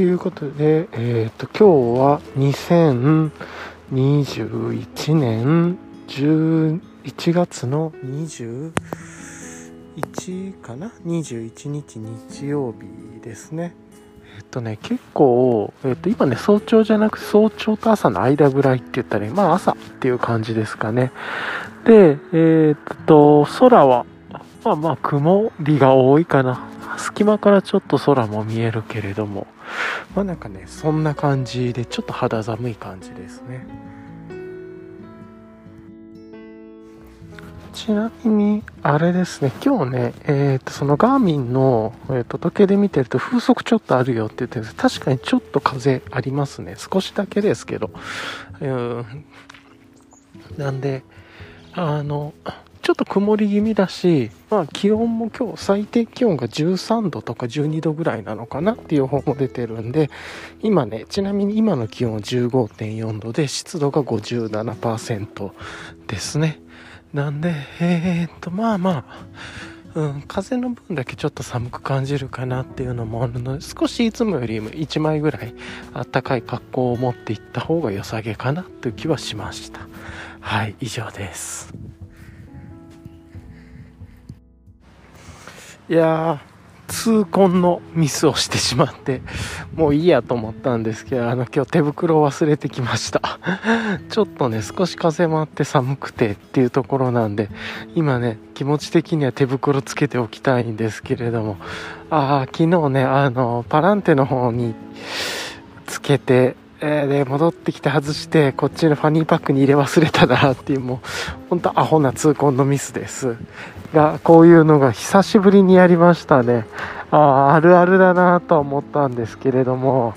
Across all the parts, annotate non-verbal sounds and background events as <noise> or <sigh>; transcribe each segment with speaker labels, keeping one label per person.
Speaker 1: ということで、えっ、ー、と、今日は2021年11月の21かな ?21 日日曜日ですね。えっとね、結構、えっと、今ね、早朝じゃなくて、早朝と朝の間ぐらいって言ったら、まあ朝っていう感じですかね。で、えっと、空は、まあまあ曇りが多いかな。隙間からちょっと空も見えるけれども、まあなんかね、そんな感じで、ちょっと肌寒い感じですね。ちなみに、あれですね、今日ね、えっ、ー、と、そのガーミンの、えーと、時計で見てると風速ちょっとあるよって言ってるんです確かにちょっと風ありますね。少しだけですけど。うん。なんで、あの、ちょっと曇り気味だし、まあ気温も今日最低気温が13度とか12度ぐらいなのかなっていう方も出てるんで、今ね、ちなみに今の気温は15.4度で湿度が57%ですね。なんで、えー、っと、まあまあ、うん、風の分だけちょっと寒く感じるかなっていうのもあるので、少しいつもよりも1枚ぐらいあったかい格好を持っていった方が良さげかなという気はしました。はい、以上です。いや痛恨のミスをしてしまって、もういいやと思ったんですけど、あの、今日手袋を忘れてきました。<laughs> ちょっとね、少し風もあって寒くてっていうところなんで、今ね、気持ち的には手袋つけておきたいんですけれども、ああ、昨日ね、あの、パランテの方につけて、えー、で、戻ってきて外して、こっちのファニーパックに入れ忘れたなっていう、もう、ほんとアホな痛恨のミスです。が、こういうのが久しぶりにやりましたね。ああ、あるあるだなと思ったんですけれども、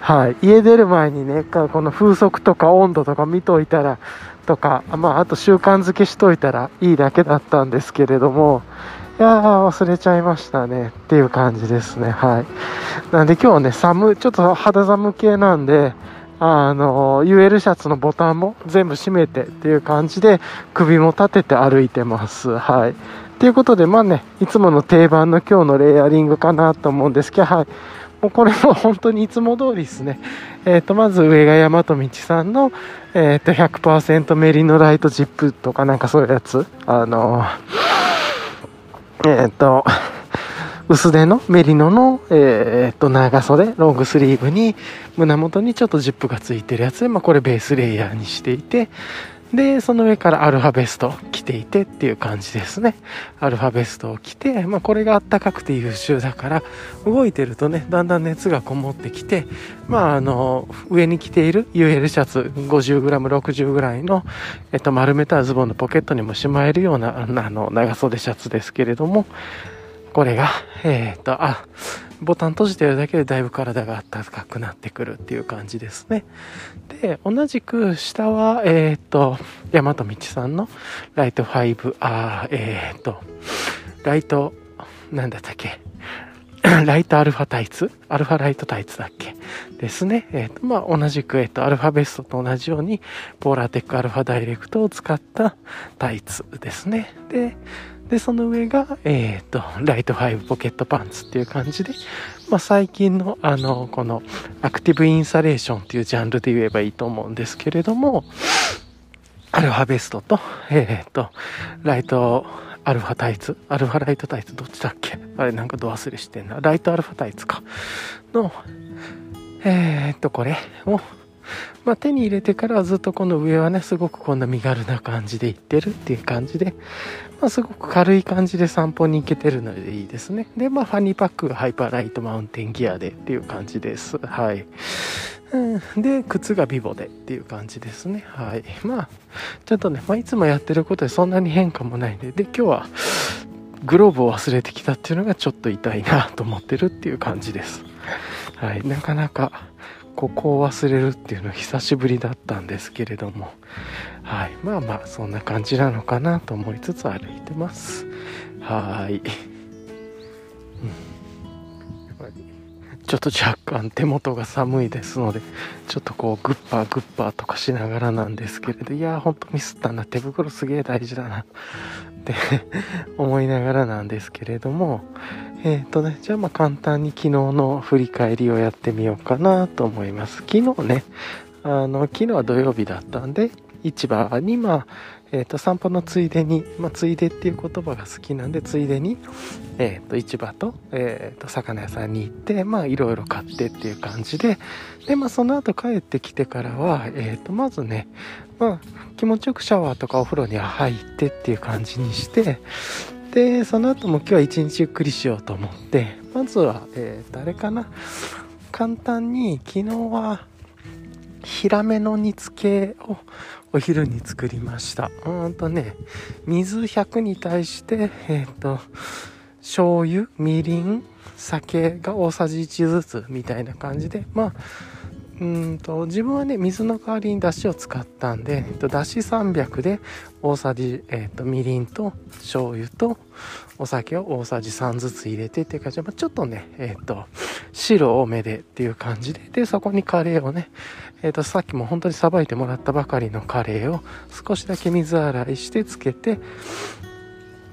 Speaker 1: はい。家出る前にね、この風速とか温度とか見といたら、とか、まあ、あと習慣づけしといたらいいだけだったんですけれども、いやー、忘れちゃいましたね。っていう感じですね。はい。なんで今日はね、寒、ちょっと肌寒系なんで、あの、UL シャツのボタンも全部閉めてっていう感じで、首も立てて歩いてます。はい。ということで、まあね、いつもの定番の今日のレイヤリングかなと思うんですけど、はい。もうこれも <laughs> 本当にいつも通りですね。えっ、ー、と、まず上が大和道さんの、えっ、ー、と、100%メリノライトジップとかなんかそういうやつ。あのえっ、と、薄手のメリノの、えー、っと、長袖、ロングスリーブに、胸元にちょっとジップがついてるやつで、まあ、これベースレイヤーにしていて、で、その上からアルファベスト着ていてっていう感じですね。アルファベストを着て、まあこれがあったかくて優秀だから、動いてるとね、だんだん熱がこもってきて、まああの、上に着ている UL シャツ 50g、60ぐらいの、えっと、丸めたズボンのポケットにもしまえるような、あの、長袖シャツですけれども、これが、えー、っと、あ、ボタン閉じてるだけでだいぶ体が暖かくなってくるっていう感じですね。で、同じく下は、えー、っと、大和道さんのライト5、あえー、っと、ライト、なんだったっけ、<clears throat> ライトアルファタイツ？アルファライトタイツだっけ？ですね。えっ、と、まあ、同じく、えっ、と、アルファベストと同じように、ポーラーテックアルファダイレクトを使ったタイツですね。で、で、その上が、えっ、ー、と、ライト5ポケットパンツっていう感じで、まあ、最近の、あの、この、アクティブインサレーションっていうジャンルで言えばいいと思うんですけれども、アルファベストと、えっ、ー、と、ライト、アルファタイツ、アルファライトタイツどっちだっけ？あれなんかど忘れしてんな。ライトアルファタイツか。の、えっ、ー、と、これを、まあ、手に入れてからずっとこの上はね、すごくこんな身軽な感じでいってるっていう感じで、まあ、すごく軽い感じで散歩に行けてるのでいいですね。で、まあ、ファニーパック Hyperlite Mountain Gear でっていう感じです。はい。うん、で、靴が Vivo でっていう感じですね。はい。まあ、ちょっとね、まあ、いつもやってることでそんなに変化もないんで、で、今日はグローブを忘れてきたっていうのがちょっと痛いなと思ってるっていう感じです。はい。なかなか、ここを忘れるっていうのは久しぶりだったんですけれども、はい。まあまあ、そんな感じなのかなと思いつつ歩いてます。はい。ちょっと若干手元が寒いですので、ちょっとこうグッパーグッパーとかしながらなんですけれど、いやーほんとミスったな、手袋すげえ大事だなって <laughs> 思いながらなんですけれども、えっ、ー、とね、じゃあまあ簡単に昨日の振り返りをやってみようかなと思います。昨日ね、あの、昨日は土曜日だったんで、市場にまあ、えー、と散歩のついでに、まあ、ついでっていう言葉が好きなんでついでに、えー、と市場と,、えー、と魚屋さんに行っていろいろ買ってっていう感じでで、まあ、その後帰ってきてからは、えー、とまずね、まあ、気持ちよくシャワーとかお風呂には入ってっていう感じにしてでその後も今日は一日ゆっくりしようと思ってまずは、えー、誰かな簡単に昨日はヒラメの煮付けをお昼に作りました。うんとね水100に対してえっ、ー、と醤油みりん酒が大さじ1ずつみたいな感じでまあうんと自分はね水の代わりにだしを使ったんで、えっと、だし300で大さじ、えっと、みりんと醤油とお酒を大さじ3ずつ入れてっていう感じで、まあ、ちょっとねえっと白多めでっていう感じででそこにカレーをねえっとさっきも本当にさばいてもらったばかりのカレーを少しだけ水洗いしてつけて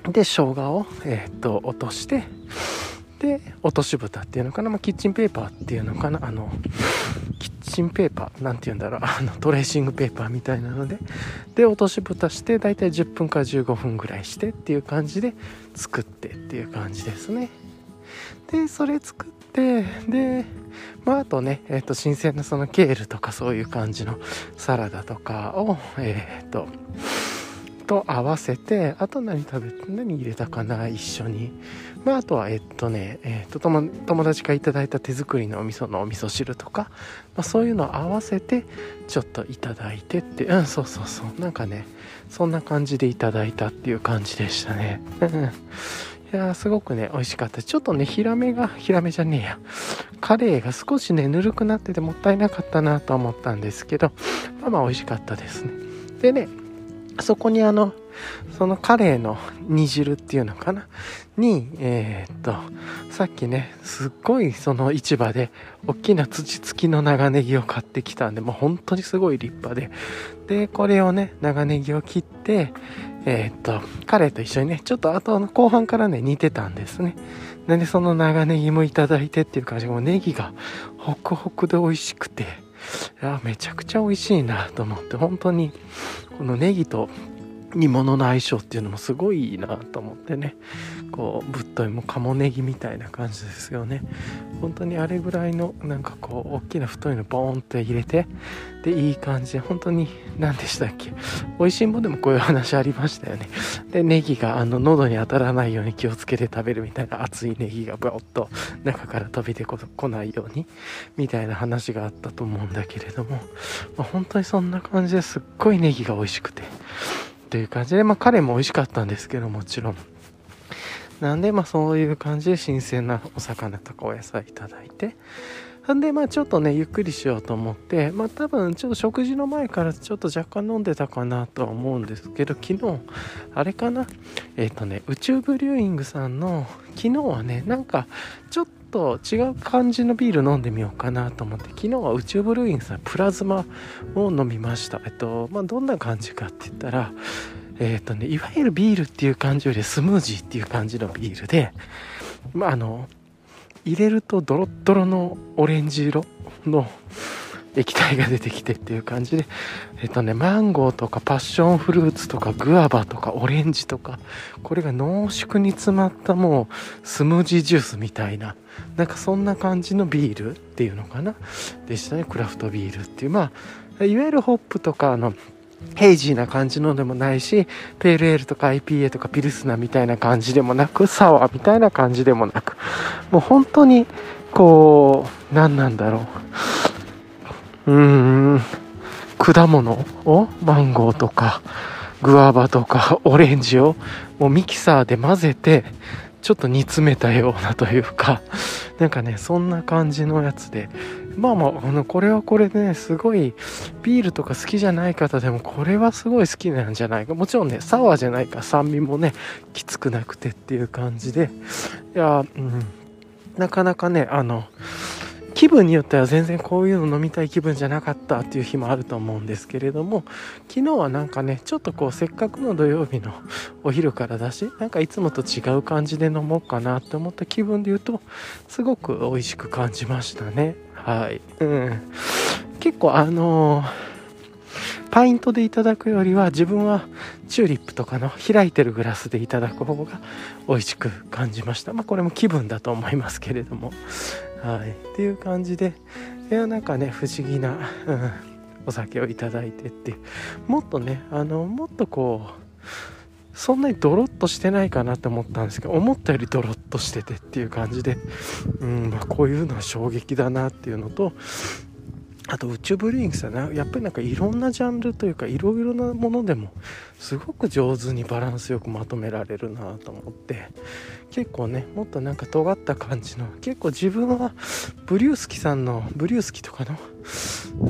Speaker 1: で生姜をえっと落としてで落とし蓋っていうのかな、まあ、キッチンペーパーっていうのかなあのキッチンペーパーなんて言うんだろうあのトレーシングペーパーみたいなのでで落とし蓋してだいたい10分から15分ぐらいしてっていう感じで作ってっていう感じですね。でそれ作ってでまああとねえっ、ー、と新鮮なそのケールとかそういう感じのサラダとかをえっ、ー、とと合わせてあと何食べ何入れたかな一緒に。まああとはえっとね、えっと友達がいただいた手作りのお味噌のお味噌汁とか、まあ、そういうのを合わせてちょっといただいてってうんそうそうそう。なんかねそんな感じでいただいたっていう感じでしたね。いやーすごくね美味しかった。ちょっとねヒラメがヒラメじゃねえや。カレーが少しねぬるくなっててもったいなかったなと思ったんですけどまあまあ美味しかったですね。でねそこにあの、そのカレーの煮汁っていうのかな？に、えー、っと、さっきね、すっごいその市場で、大きな土付きの長ネギを買ってきたんで、もう本当にすごい立派で。で、これをね、長ネギを切って、えー、っと、カレーと一緒にね、ちょっと後の後半からね、煮てたんですね。なんでその長ネギもいただいてっていう感じで、もうネギがホクホクで美味しくて、あ、めちゃくちゃ美味しいなと思って、本当に、このネギと煮物の相性っていうのもすごいいいなと思ってねこうぶっといも鴨ネギみたいな感じですよね。本当にあれぐらいのなんかこう大きな太いのボーンって入れてでいい感じで本当に何でしたっけ？美味しいもんでもこういう話ありましたよね。でネギがあの喉に当たらないように気をつけて食べるみたいな熱いネギがブーッと中から飛び出こないようにみたいな話があったと思うんだけれども、まあ、本当にそんな感じですっごいネギが美味しくて。という感じで、まあ、彼も美味しかったんですけどもちろん。なんでまあそういう感じで新鮮なお魚とかお野菜いただいて。んでまあちょっとねゆっくりしようと思ってまあ多分ちょっと食事の前からちょっと若干飲んでたかなとは思うんですけど昨日あれかな？えっ、ー、とね宇宙ブリューイングさんの昨日はねなんかちょっと違う感じのビール飲んでみようかなと思って昨日は宇宙ブルーイングさんプラズマを飲みました。えっとまあどんな感じかって言ったらえっ、とねいわゆるビールっていう感じよりスムージーっていう感じのビールでまああの入れるとドロッドロのオレンジ色の液体が出てきてっていう感じでえっとねマンゴーとかパッションフルーツとかグアバとかオレンジとかこれが濃縮に詰まったもうスムージージュースみたいななんかそんな感じのビールっていうのかなでしたねクラフトビールっていう。まあいわゆるホップとかあのヘイジーな感じのでもないし、ペールエールとか IPA とかピルスナみたいな感じでもなく、サワーみたいな感じでもなく、もう本当に、こう、何なんだろう。うーん、果物をマンゴーとか、グアバとかオレンジをもうミキサーで混ぜて、ちょっと煮詰めたようなというか、<laughs> なんかね、そんな感じのやつで、まあまあ、あの、これはこれでね、すごい、ビールとか好きじゃない方でも、これはすごい好きなんじゃないか。もちろんね、サワーじゃないか、酸味もね、きつくなくてっていう感じで、いや、うん、なかなかね、あの、気分によっては全然こういうの飲みたい気分じゃなかったっていう日もあると思うんですけれども昨日はなんかねちょっとこうせっかくの土曜日の <laughs> お昼からだしなんかいつもと違う感じで飲もうかなって思った気分で言うとすごく美味しく感じましたね。はい。うん。結構あのーパイントでいただくよりは自分はチューリップとかの開いてるグラスでいただく方が美味しく感じました。まあこれも気分だと思いますけれども。<laughs> はい。っていう感じで。いやなんかね不思議な、うん、お酒をいただいてってもっとねあのもっとこうそんなにドロッとしてないかなって思ったんですけど思ったよりドロッとしててっていう感じで、うんまあ、こういうのは衝撃だなっていうのとあと宇宙ブリングスはねやっぱりなんかいろんなジャンルというかいろいろなものでもすごく上手にバランスよくまとめられるなと思って結構ねもっとなんか尖った感じの結構自分はブリュースキさんのブリュースキとかの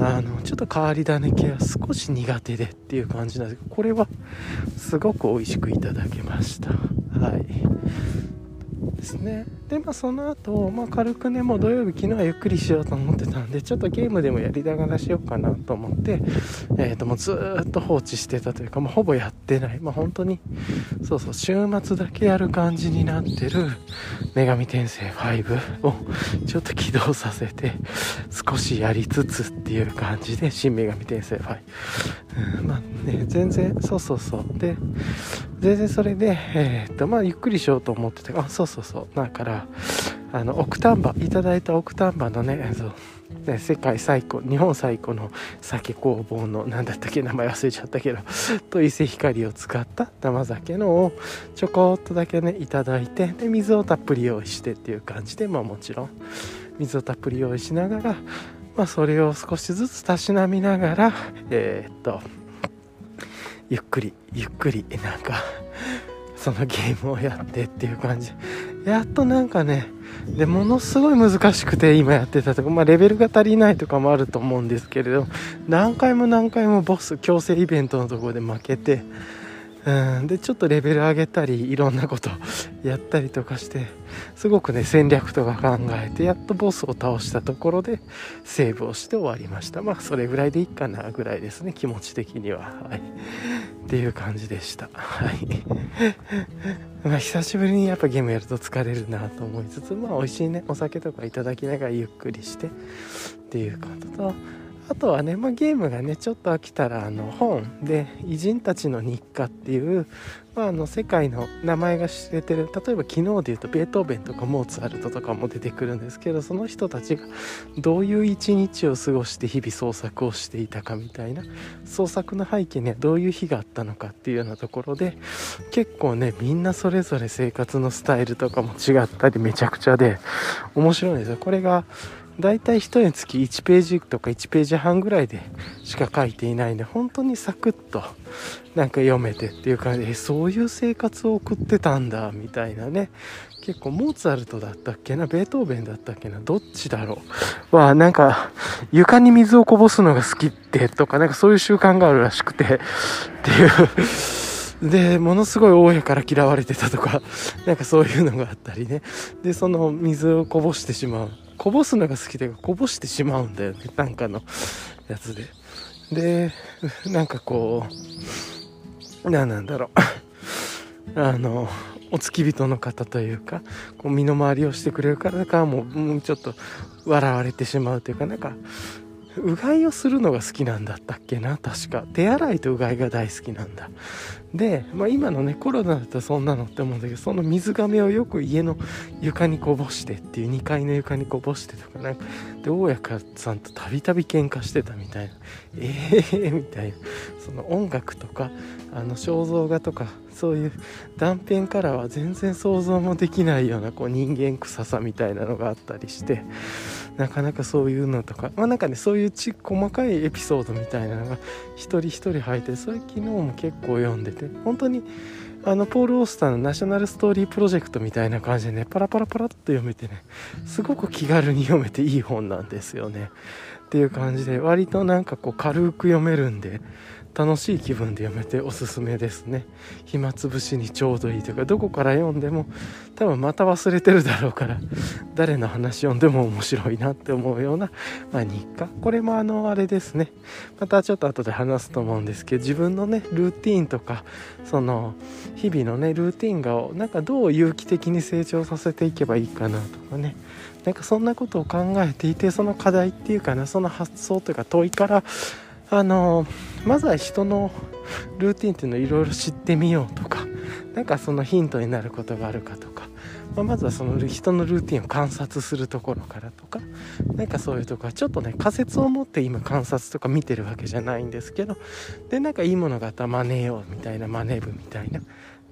Speaker 1: あのちょっと変わり種系は少し苦手でっていう感じなんですけどこれはすごく美味しくいただけました。はい。ですね。でまあその後、まあ軽くねもう土曜日昨日はゆっくりしようと思ってたんでちょっとゲームでもやりながらしようかなと思ってえ、ー、ともうずっと放置してたというかもうほぼやってない。まあ本当にそうそう週末だけやる感じになってる女神転生5をちょっと起動させて少しやりつつっていう感じで新女神転生5、うん、まあね全然そうそうそう。で全然それでえっ、とまあゆっくりしようと思っててあそうそうそう。だからあのオクタンバいただいたオクタンバのねそうね世界最古日本最古の酒工房の何だったっけ名前忘れちゃったけど <laughs> と伊勢光を使った生酒のをちょこっとだけねいただいてで水をたっぷり用意してっていう感じでまあもちろん水をたっぷり用意しながらまあそれを少しずつたしなみながらえー、っとゆっくりゆっくりなんかそのゲームをやってっていう感じ。やっとなんかねでものすごい難しくて今やってたとか、まあ、レベルが足りないとかもあると思うんですけれど何回も何回もボス強制イベントのとこで負けてうん。でちょっとレベル上げたりいろんなこと <laughs> やったりとかしてすごくね戦略とか考えてやっとボスを倒したところでセーブをして終わりました。まあそれぐらいでいいかなぐらいですね気持ち的には。はい。っていう感じでした。はい。<laughs> まあ久しぶりにやっぱゲームやると疲れるなと思いつつまあ美味しいねお酒とかいただきながらゆっくりしてっていうこととあとはね、まあ、ゲームがねちょっと飽きたらあの本で「偉人たちの日課」っていう、まあ、あの世界の名前が知れてる例えば昨日で言うとベートーベンとかモーツァルトとかも出てくるんですけどその人たちがどういう一日を過ごして日々創作をしていたかみたいな創作の背景にはどういう日があったのかっていうようなところで結構ねみんなそれぞれ生活のスタイルとかも違ったりめちゃくちゃで面白いんですよ。これが大体1人につき1ページとか1ページ半ぐらいでしか書いていないんで本当にサクッとなんか読めてっていう感じでそういう生活を送ってたんだみたいなね。結構モーツァルトだったっけなベートーベンだったっけなどっちだろう。はなんか床に水をこぼすのが好きってとかなんかそういう習慣があるらしくてっていう。でものすごい大家から嫌われてたとかなんかそういうのがあったりね。でその水をこぼしてしまう。こぼすのが好きでこぼしてしまうんだよね。<laughs> なんかのやつで。で <laughs> なんかこう何なんだろう。<laughs> あのお付き人の方というかこう身の回りをしてくれるからかもうもうちょっと笑われてしまうというかなんかうがいをするのが好きなんだったっけな？確か。手洗いとうがいが大好きなんだ。で、まあ、今のねコロナだったらそんなのって思うんだけどその水がめをよく家の床にこぼしてっていう2階の床にこぼしてとかなんかで大家さんとたびたび喧嘩してたみたいな。ええー、<laughs> みたいな。その音楽とかあの肖像画とかそういう断片からは全然想像もできないようなこう人間臭さみたいなのがあったりして。なかなかそういうのとかまあなんかねそういうち細かいエピソードみたいなのが一人一人入ってそれ昨日も結構読んでて本当にあのポール・オースターのナショナルストーリープロジェクトみたいな感じでねパラパラパラっと読めてねすごく気軽に読めていい本なんですよね。っていう感じで割となんかこう軽く読めるんで楽しい気分で読めておすすめですね。暇つぶしにちょうどいいというかどこから読んでも多分また忘れてるだろうから誰の話読んでも面白いなって思うような、まあ、日課。これもあのあれですね。またちょっと後で話すと思うんですけど自分のねルーティンとかその日々のねルーティンがなんかどう有機的に成長させていけばいいかなとかね。なんかそんなことを考えていてその課題っていうかなその発想というか問いからあのまずは人のルーティンっていうのをいろいろ知ってみようとかなんかそのヒントになることがあるかとか、まあ、まずはその人のルーティンを観察するところからとかなんかそういうとこはちょっとね仮説を持って今観察とか見てるわけじゃないんですけどでなんかいいものがあったら真似ようみたいな真似部みたいな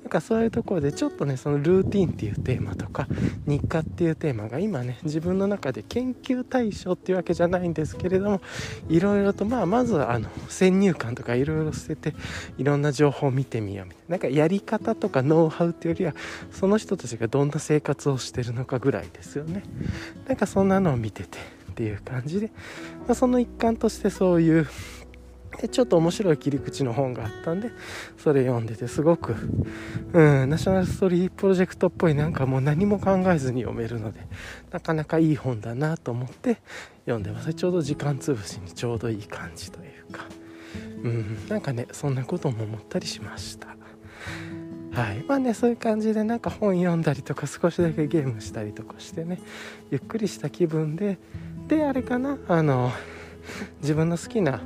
Speaker 1: なんかそういうところでちょっとねそのルーティンっていうテーマとか日課っていうテーマが今ね自分の中で研究対象っていうわけじゃないんですけれどもいろいろとまあまずはあの先入観とかいろいろ捨てていろんな情報を見てみようみたいな。なんかやり方とかノウハウっていうよりはその人たちがどんな生活をしてるのかぐらいですよね。なんかそんなのを見ててっていう感じで、まあ、その一環としてそういうでちょっと面白い切り口の本があったんでそれ読んでてすごく、うん、ナショナルストーリープロジェクトっぽいなんかもう何も考えずに読めるのでなかなかいい本だなと思って読んでます。ちょうど時間つぶしにちょうどいい感じというか、うん、なんかねそんなことも思ったりしました。はい。まあねそういう感じでなんか本読んだりとか少しだけゲームしたりとかしてねゆっくりした気分でであれかなあの <laughs> 自分の好きな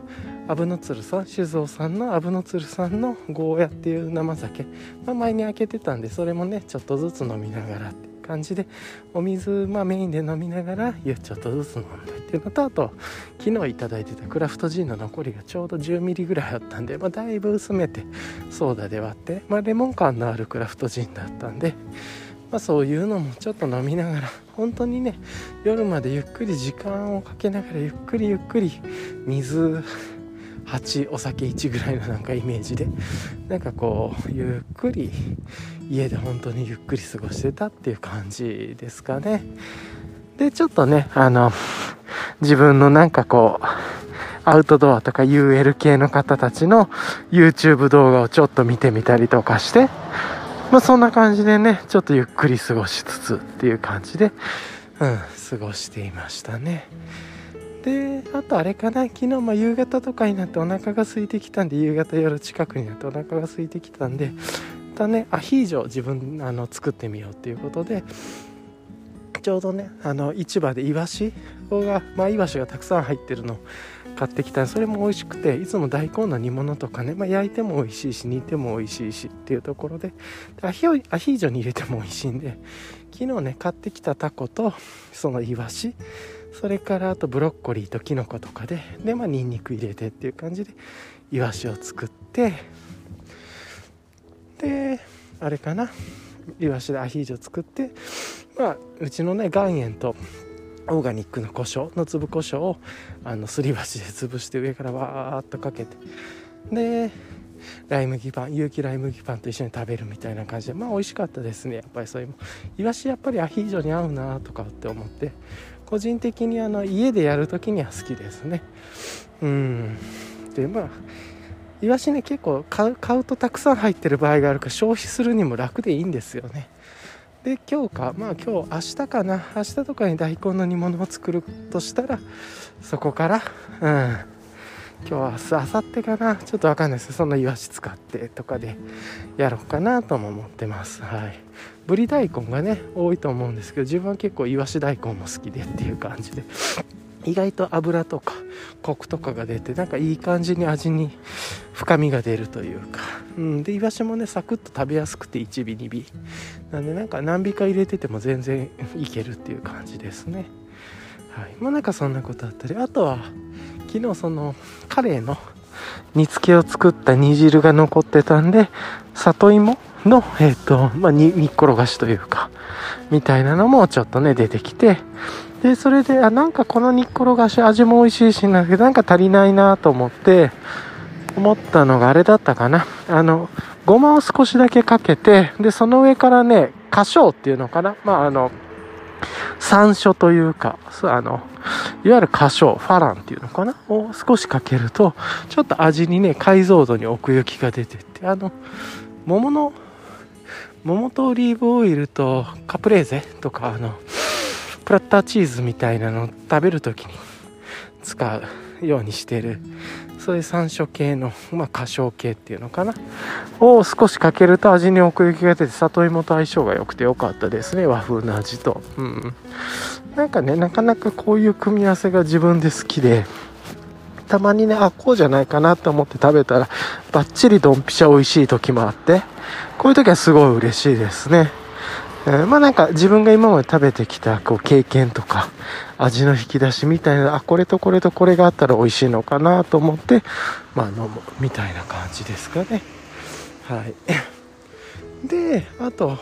Speaker 1: アブノツルさん酒造さんのアブノツルさんのゴーヤっていう生酒、まあ、前に開けてたんでそれもねちょっとずつ飲みながらって感じでお水、まあ、メインで飲みながらちょっとずつ飲んでって。いうのとあと昨日頂いてたクラフトジンの残りがちょうど10ミリぐらいあったんで、まあ、だいぶ薄めてソーダで割って、まあ、レモン感のあるクラフトジンだったんでまあ、そういうのもちょっと飲みながら <laughs> 本当にね夜までゆっくり時間をかけながらゆっくりゆっくり水8お酒1ぐらいのなんかイメージでなんかこうゆっくり家で本当にゆっくり過ごしてたっていう感じですかね。でちょっとねあの自分のなんかこうアウトドアとか UL 系の方たちの YouTube 動画をちょっと見てみたりとかしてまあそんな感じでねちょっとゆっくり過ごしつつっていう感じでうん過ごしていましたね。であとあれかな昨日ま夕方とかになってお腹が空いてきたんで夕方夜近くになってお腹が空いてきたんでまたねアヒージョ自分あの作ってみようっていうことでちょうどねあの市場でイワシが、まあ、イワシがたくさん入ってるの買ってきた。それも美味しくていつも大根の煮物とかね、まあ、焼いても美味しいし煮ても美味しいしっていうところでアヒアヒージョに入れても美味しいんで昨日ね買ってきたタコとそのイワシそれからあとブロッコリーとキノコとかででまあニンニク入れてっていう感じでイワシを作ってであれかなイワシでアヒージョ作ってまあうちのね岩塩とオーガニックの胡椒の粒胡椒をあのすり鉢で潰して上からわーっとかけて。でライ麦パン有機ライ麦パンと一緒に食べるみたいな感じで。まあ美味しかったですね。やっぱりそういうイワシやっぱりアヒージョに合うなとかって思って。個人的にあの家でやる時には好きですね。うん。でまあイワシね結構買う買うとたくさん入ってる場合があるから消費するにも楽でいいんですよね。で今日かまあ今日明日かな。明日とかに大根の煮物を作るとしたらそこからうん。今日は明日明後日かな。ちょっと分かんないです。そのイワシ使ってとかでやろうかなとも思ってます。はい。ぶり大根がね多いと思うんですけど自分は結構イワシ大根も好きでっていう感じで。意外と油とかコクとかが出てなんかいい感じに味に深みが出るというか、うん、でイワシもねサクッと食べやすくて1尾2尾。なんでなんか何尾か入れてても全然いけるっていう感じですね。はい。まあなんかそんなことあったりあとは昨日そのカレーの煮付けを作った煮汁が残ってたんで里芋の、えっ、ー、と、まあ、煮っころがしというか、みたいなのもちょっとね、出てきて、で、それで、あ、なんかこの煮っころがし味も美味しいしなん、か足りないなと思って、思ったのがあれだったかな。あの、ごまを少しだけかけて、で、その上からね、花椒っていうのかな。まあ、あの、山椒というか、あの、いわゆる花椒ファランっていうのかなを少しかけるとちょっと味にね解像度に奥行きが出てってあの桃の桃とオリーブオイルとカプレーゼとかあのプラッターチーズみたいなのを食べる時に使うようにしてる。そういう山椒系の、まあ、花椒系っていうのかな。を少しかけると味に奥行きが出て里芋と相性が良くて良かったですね和風の味と。うんなんかねなかなかこういう組み合わせが自分で好きでたまにねあこうじゃないかなと思って食べたらバッチリドンピシャ美味しい時もあってこういう時はすごい嬉しいですね。えー、まあなんか自分が今まで食べてきたこう経験とか味の引き出しみたいなあこれとこれとこれがあったら美味しいのかなと思ってまあ飲むみたいな感じですかね。はい。であと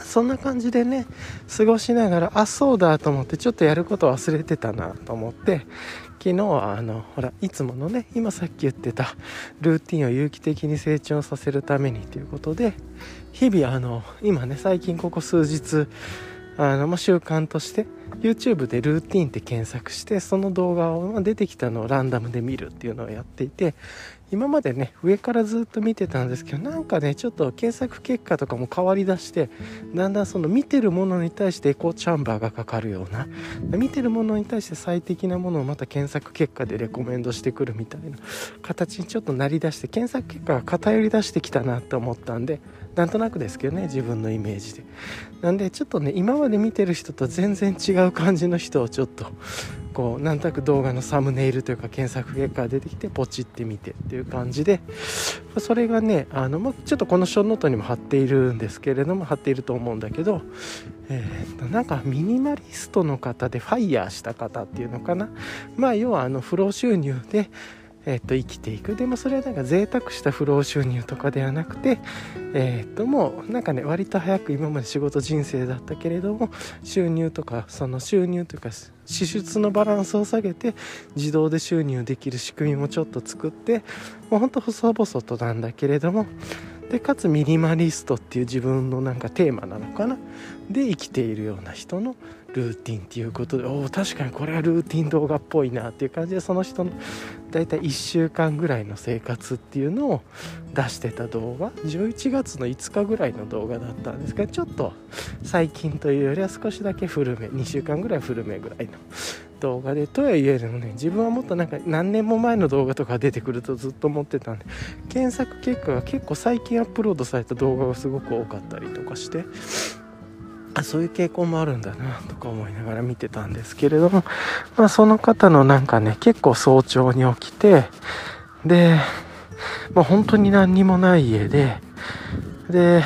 Speaker 1: そんな感じでね過ごしながらあそうだと思ってちょっとやること忘れてたなと思って昨日はあのほらいつものね今さっき言ってたルーティンを有機的に成長させるためにということで日々あの今ね最近ここ数日あの、ま、習慣として YouTube でルーティンって検索してその動画を、出てきたのをランダムで見るっていうのをやっていて今までね上からずっと見てたんですけどなんかねちょっと検索結果とかも変わりだしてだんだんその見てるものに対してエコーチャンバーがかかるような見てるものに対して最適なものをまた検索結果でレコメンドしてくるみたいな形にちょっとなりだして検索結果が偏りだしてきたなって思ったんでなんとなくですけどね自分のイメージで。なんでちょっとね今まで見てる人と全然違うう感じの人をちょっとこうなんとなく動画のサムネイルというか検索結果が出てきてポチってみてっていう感じでそれがねあの、まちょっとこのショーノートにも貼っているんですけれども貼っていると思うんだけど、えっ、となんかミニマリストの方でファイヤーした方っていうのかな。まあ要はあの不労収入でえー、と生きていく。でもそれはなんか贅沢した不労収入とかではなくて、えー、ともうなんかね割と早く今まで仕事人生だったけれども収入とかその収入というか支出のバランスを下げて自動で収入できる仕組みもちょっと作ってもうほんと細々となんだけれどもでかつミニマリストっていう自分のなんかテーマなのかな？で生きているような人のルーティンっていうことでおお確かにこれはルーティン動画っぽいなっていう感じでその人の大体1週間ぐらいの生活っていうのを出してた動画。11月の5日ぐらいの動画だったんですがちょっと最近というよりは少しだけ古め2週間ぐらい古めぐらいの動画でとはいえでもね自分はもっとなんか何年も前の動画とか出てくるとずっと思ってたんで検索結果が結構最近アップロードされた動画がすごく多かったりとかしてあそういう傾向もあるんだなとか思いながら見てたんですけれども、まあ、その方のなんかね結構早朝に起きてで、まあ、本当に何にもない家でで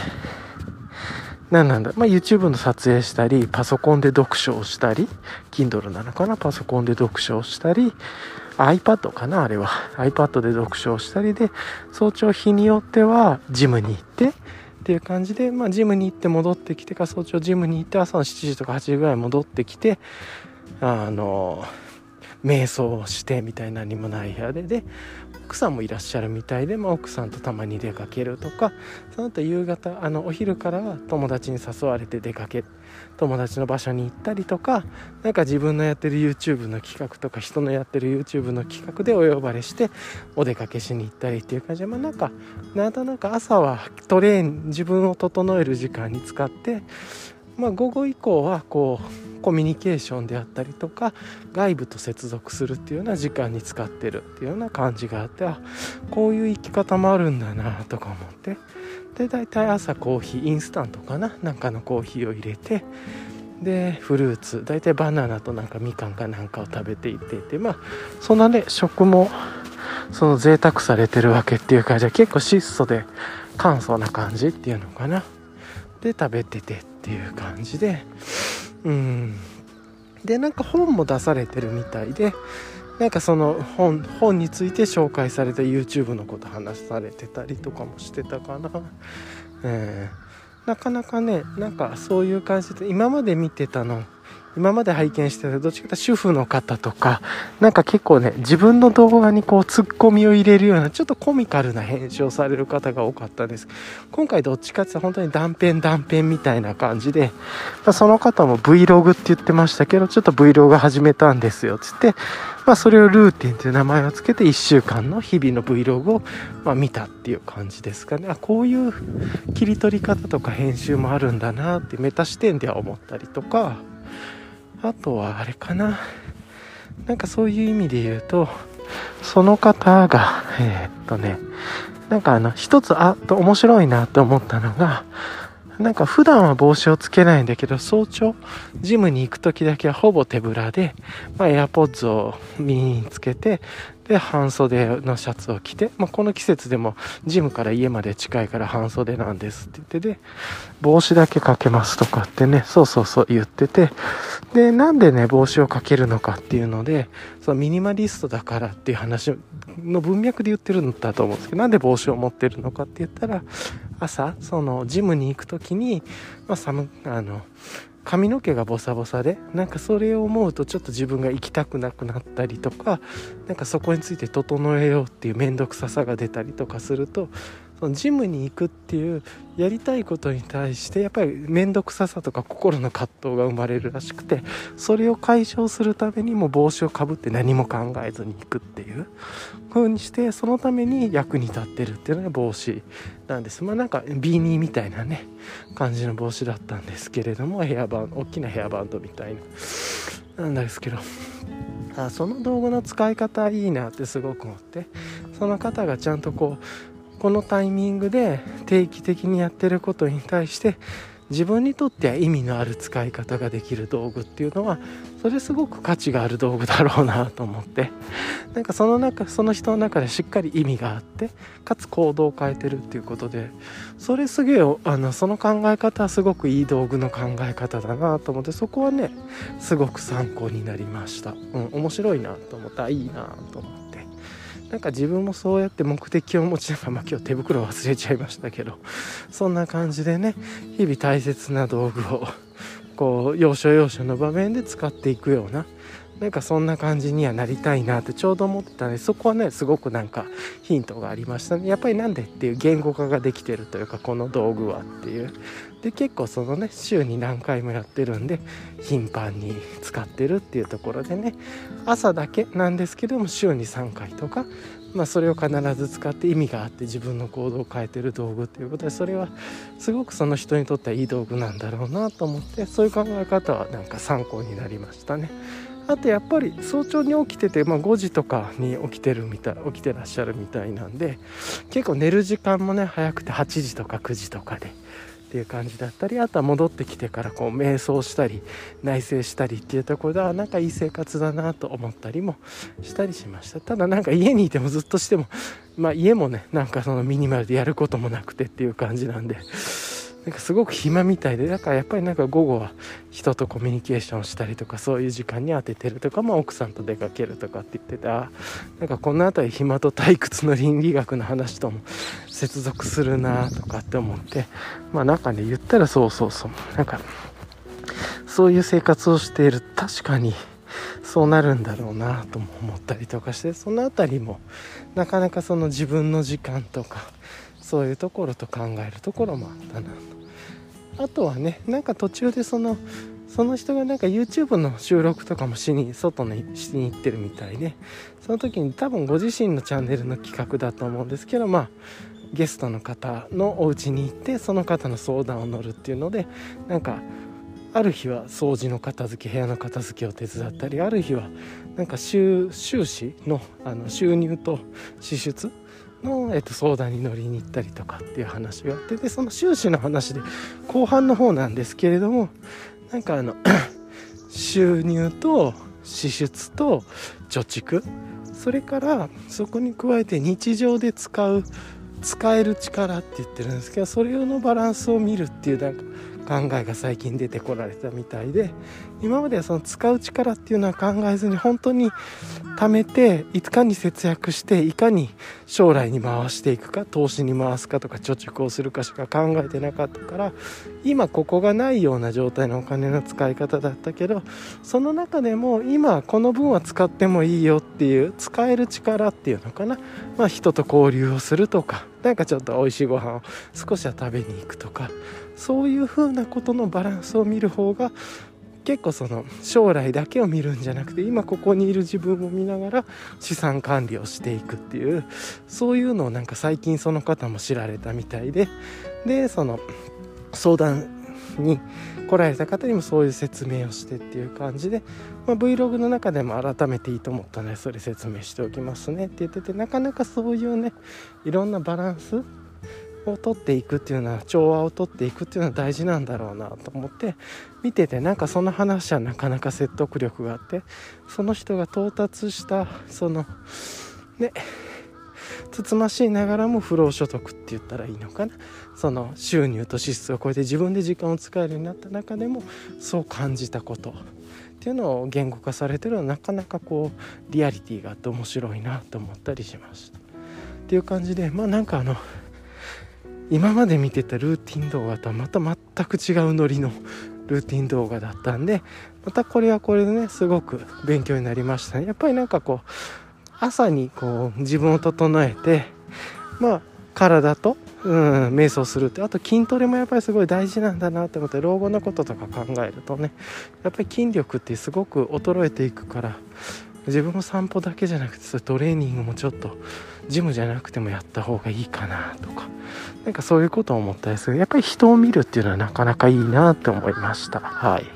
Speaker 1: 何なんだ、まあ、YouTube の撮影したりパソコンで読書をしたり Kindle なのかなパソコンで読書をしたり iPad かなあれは。iPad で読書をしたりで早朝日によってはジムに行ってっていう感じで、まあ、ジムに行って戻ってきてか早朝ジムに行って朝の7時とか8時ぐらい戻ってきてあの瞑想をしてみたいな何もない部屋でで奥さんもいらっしゃるみたいで、まあ、奥さんとたまに出かけるとかその後夕方あのお昼からは友達に誘われて出かける友達の場所に行ったりとか何か自分のやってる YouTube の企画とか人のやってる YouTube の企画でお呼ばれしてお出かけしに行ったりっていう感じでまあなんかなんとなく朝はトレーン自分を整える時間に使ってまあ、午後以降はこうコミュニケーションであったりとか外部と接続するっていうような時間に使ってるっていうような感じがあってあこういう生き方もあるんだなとか思ってで大体朝コーヒーインスタントかな？なんかのコーヒーを入れてでフルーツ大体バナナとなんかみかんかなんかを食べていっていてまあそんなね食もその贅沢されてるわけっていう感じで結構質素で簡素な感じっていうのかな？で食べててっていう感じで。うん。でなんか本も出されてるみたいでなんかその本本について紹介された YouTube のこと話されてたりとかもしてたかな、えー、なかなかねなんかそういう感じで今まで見てたの今まで拝見してたどっちかというと主婦の方とかなんか結構ね自分の動画にこうツッコミを入れるようなちょっとコミカルな編集をされる方が多かったです。今回どっちかっていうと本当に断片断片みたいな感じで、まあ、その方も Vlog って言ってましたけどちょっと Vlog 始めたんですよっつって。まあ、それをルーティンという名前を付けて1週間の日々の Vlog を、ま、見たっていう感じですかね。あこういう切り取り方とか編集もあるんだなってメタ視点では思ったりとか。あとはあれかな。なんかそういう意味で言うとその方がえー、っとねなんかあの一つあと面白いなと思ったのがなんか普段は帽子をつけないんだけど早朝ジムに行く時だけはほぼ手ぶらで、まあ、エアポッズを耳につけてで半袖のシャツを着て、まあ、この季節でもジムから家まで近いから半袖なんですって言ってで帽子だけかけますとかってねそうそうそう言っててでなんでね帽子をかけるのかっていうのでそのミニマリストだからっていう話の文脈で言ってるんだと思うんですけどなんで帽子を持ってるのかって言ったら朝そのジムに行く時に、まあ、寒あの髪の毛がボサボサでなんかそれを思うとちょっと自分が行きたくなくなったりとかなんかそこについて整えようっていう面倒くささが出たりとかするとそのジムに行くっていうやりたいことに対してやっぱり面倒くささとか心の葛藤が生まれるらしくてそれを解消するためにも帽子をかぶって何も考えずに行くっていう風にしてそのために役に立ってるっていうのが帽子なんです。まあなんかビーニーみたいなね感じの帽子だったんですけれどもヘアバン大きなヘアバンドみたいななんですけど。あその道具の使い方いいなってすごく思ってその方がちゃんとこうこのタイミングで定期的にやってることに対して自分にとっては意味のある使い方ができる道具っていうのはそれすごく価値がある道具だろうなと思ってなんかその中その人の中でしっかり意味があってかつ行動を変えてるっていうことでそれすげえあのその考え方はすごくいい道具の考え方だなと思ってそこはねすごく参考になりました、うん、面白いなと思ったいいなと思って。なんか自分もそうやって目的を持ちながら、まあ、今日手袋忘れちゃいましたけどそんな感じでね日々大切な道具をこう要所要所の場面で使っていくようななんかそんな感じにはなりたいなってちょうど思ってたんでそこはねすごくなんかヒントがありましたね。やっぱりなんでっていう言語化ができてるというかこの道具はっていう。で結構そのね週に何回もやってるんで頻繁に使ってるっていうところでね朝だけなんですけども週に3回とかまあ、それを必ず使って意味があって自分の行動を変えてる道具っていうことでそれはすごくその人にとってはいい道具なんだろうなと思ってそういう考え方はなんか参考になりましたね。あとやっぱり早朝に起きてて、まあ、5時とかに起きてるみたい起きてらっしゃるみたいなんで結構寝る時間もね早くて8時とか9時とかでっていう感じだったりあとは戻ってきてからこう瞑想したり内省したりっていうところではなんかいい生活だなと思ったりもしたりしました。ただなんか家にいてもずっとしてもまあ家もねなんかそのミニマルでやることもなくてっていう感じなんで。なんかすごく暇みたいでだからやっぱりなんか午後は人とコミュニケーションしたりとかそういう時間に当ててるとか、まあ、奥さんと出かけるとかって言っててあなんかこの辺り暇と退屈の倫理学の話とも接続するなとかって思ってまあなんかね言ったらそうそうそうなんかそういう生活をしている確かにそうなるんだろうなとも思ったりとかしてその辺りもなかなかその自分の時間とかそういうところと考えるところもあったなと。あとはねなんか途中でそのその人がなんか YouTube の収録とかもしに外にしに行ってるみたいでその時に多分ご自身のチャンネルの企画だと思うんですけどまあゲストの方のお家に行ってその方の相談を乗るっていうのでなんかある日は掃除の片付け部屋の片付けを手伝ったりある日はなんか収支のあの収入と支出の、えっと、相談に乗りに行ったりとかっていう話があってでその収支の話で後半の方なんですけれどもなんかあの <clears throat> 収入と支出と貯蓄それからそこに加えて日常で使う使える力って言ってるんですけどそれのバランスを見るっていうなんか考えが最近出てこられたみたいで今まではその使う力っていうのは考えずに本当に貯めていかに節約していかに将来に回していくか投資に回すかとか貯蓄をするかしか考えてなかったから今ここがないような状態のお金の使い方だったけどその中でも今この分は使ってもいいよっていう使える力っていうのかな、まあ、人と交流をするとかなんかちょっと美味しいご飯を少しは食べに行くとかそういうふうなことのバランスを見る方が結構その将来だけを見るんじゃなくて今ここにいる自分を見ながら資産管理をしていくっていうそういうのをなんか最近その方も知られたみたいででその相談に来られた方にもそういう説明をしてっていう感じで、まあ、Vlog の中でも改めていいと思ったのでそれ説明しておきますねって言っててなかなかそういうねいろんなバランスを取っていくっていうのは調和を取っていくっていうのは大事なんだろうなと思って見ててなんかその話はなかなか説得力があってその人が到達したそのねつつましいながらも不労所得って言ったらいいのかなその収入と支出を超えて自分で時間を使えるようになった中でもそう感じたことっていうのを言語化されてるのはなかなかこうリアリティがあって面白いなと思ったりしました。っていう感じでまあなんかあの今まで見てたルーティン動画とはまた全く違うノリの。ルーティン動画だったんでまたこれはこれでねすごく勉強になりました。ねやっぱりなんかこう朝にこう自分を整えてまあ体と、うん、瞑想するってあと筋トレもやっぱりすごい大事なんだなって思って老後のこととか考えるとねやっぱり筋力ってすごく衰えていくから自分も散歩だけじゃなくてそトレーニングもちょっとジムじゃなくてもやった方がいいかなとかなんかそういうことを思ったりする。やっぱり人を見るっていうのはなかなかいいなって思いました。はい。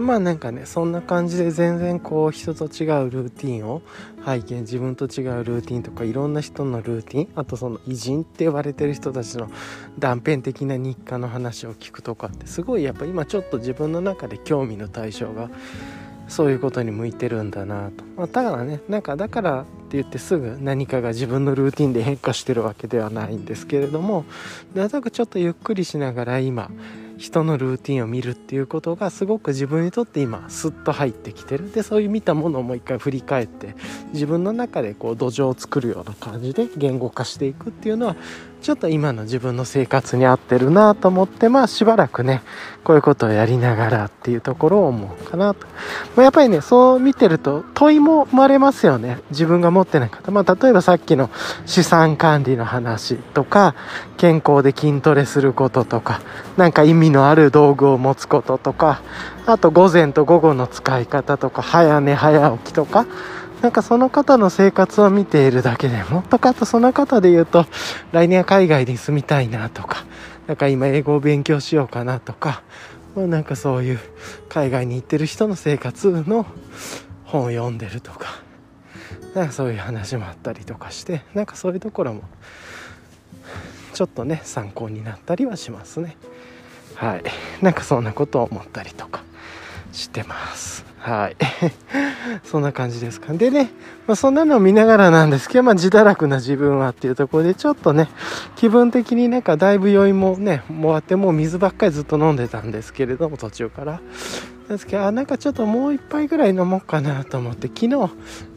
Speaker 1: まあなんかねそんな感じで全然こう人と違うルーティンを拝見自分と違うルーティンとかいろんな人のルーティンあとその偉人って呼ばれてる人たちの断片的な日課の話を聞くとかってすごいやっぱ今ちょっと自分の中で興味の対象がそういうことに向いてるんだなと、まあ、ただねなんかだからって言ってすぐ何かが自分のルーティンで変化してるわけではないんですけれどもなんとなくちょっとゆっくりしながら今人のルーティンを見るっていうことがすごく自分にとって今スッと入ってきてる。でそういう見たものをもう一回振り返って自分の中でこう土壌を作るような感じで言語化していくっていうのはちょっと今の自分の生活に合ってるなと思ってまあしばらくねこういうことをやりながらっていうところを思うかなと、まあ、やっぱりねそう見てると問いも生まれますよね。自分が持ってない方。まあ例えばさっきの資産管理の話とか健康で筋トレすることとか何か意味のある道具を持つこととかあと午前と午後の使い方とか早寝早起きとかなんかその方の生活を見ているだけでもっとかとその方で言うと来年は海外に住みたいなとかなんか今英語を勉強しようかなとか、まあ、なんかそういう海外に行ってる人の生活の本を読んでるとかなんかそういう話もあったりとかしてなんかそういうところもちょっとね参考になったりはしますね。はい。なんかそんなことを思ったりとかしてます。はい。<laughs> そんな感じですか。でね、まあ、そんなのを見ながらなんですけど、まあ、自堕落な自分はっていうところでちょっとね気分的になんかだいぶ酔いもねもあってもう水ばっかりずっと飲んでたんですけれども途中から。ですけどあなんかちょっともう一杯ぐらい飲もうかなと思って昨日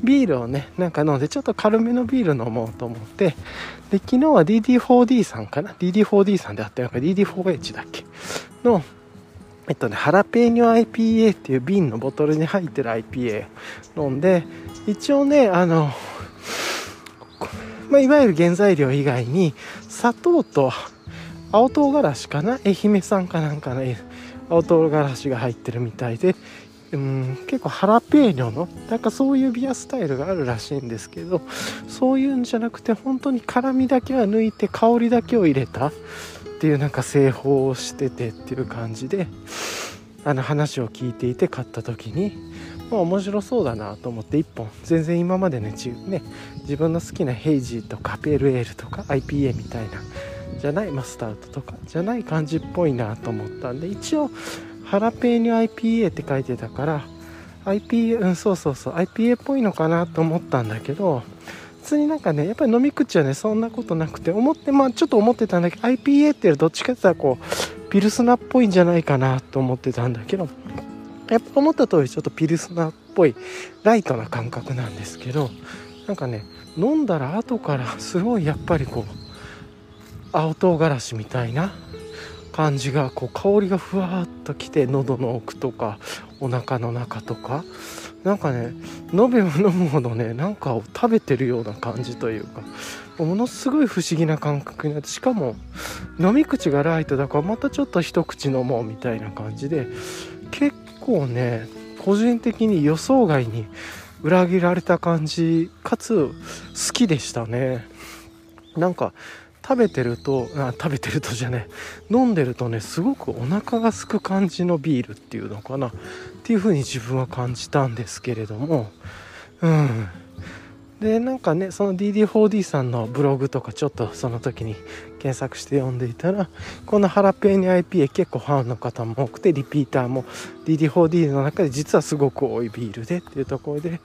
Speaker 1: ビールをねなんか飲んでちょっと軽めのビール飲もうと思ってで昨日は DD4D さんかな？DD4D さんであったのか DD4H だっけ？のえっとね、ハラペーニョ IPA っていう瓶のボトルに入ってる IPA 飲んで、一応ね、あの、まあ、いわゆる原材料以外に、砂糖と青唐辛子かな？愛媛産かなんかの青唐辛子が入ってるみたいで、うん、結構ハラペーニョのなんかそういうビアスタイルがあるらしいんですけどそういうんじゃなくて本当に辛みだけは抜いて香りだけを入れたっていうなんか製法をしててっていう感じであの話を聞いていて買った時に、まあ、面白そうだなと思って1本。全然今までねね自分の好きなヘイジーとかペールエールとか IPA みたいなじゃないマスタードとかじゃない感じっぽいなと思ったんで一応ハラペーニョ IPA って書いてたから IPA うんそうそうそう IPA っぽいのかなと思ったんだけど別になんかねやっぱり飲み口はねそんなことなくて思ってまあちょっと思ってたんだけど IPA ってどっちかって言ったらこうピルスナっぽいんじゃないかなと思ってたんだけどやっぱ思った通りちょっとピルスナっぽいライトな感覚なんですけどなんかね飲んだら後からすごいやっぱりこう青唐辛子みたいな感じがこう香りがふわっときて喉の奥とかお腹の中とかなんかね飲めば飲むほどねなんかを食べてるような感じというかものすごい不思議な感覚になってしかも飲み口がライトだからまたちょっと一口飲もうみたいな感じで結構ね個人的に予想外に裏切られた感じかつ好きでしたね。なんか食べてるとあ食べてるとじゃね飲んでるとねすごくお腹がすく感じのビールっていうのかな。っていう風に自分は感じたんですけれども。うん。でなんかねその DD4D さんのブログとかちょっとその時に検索して読んでいたらこのハラペーニ IPA 結構ファンの方も多くてリピーターも DD4D の中で実はすごく多いビールでっていうところで。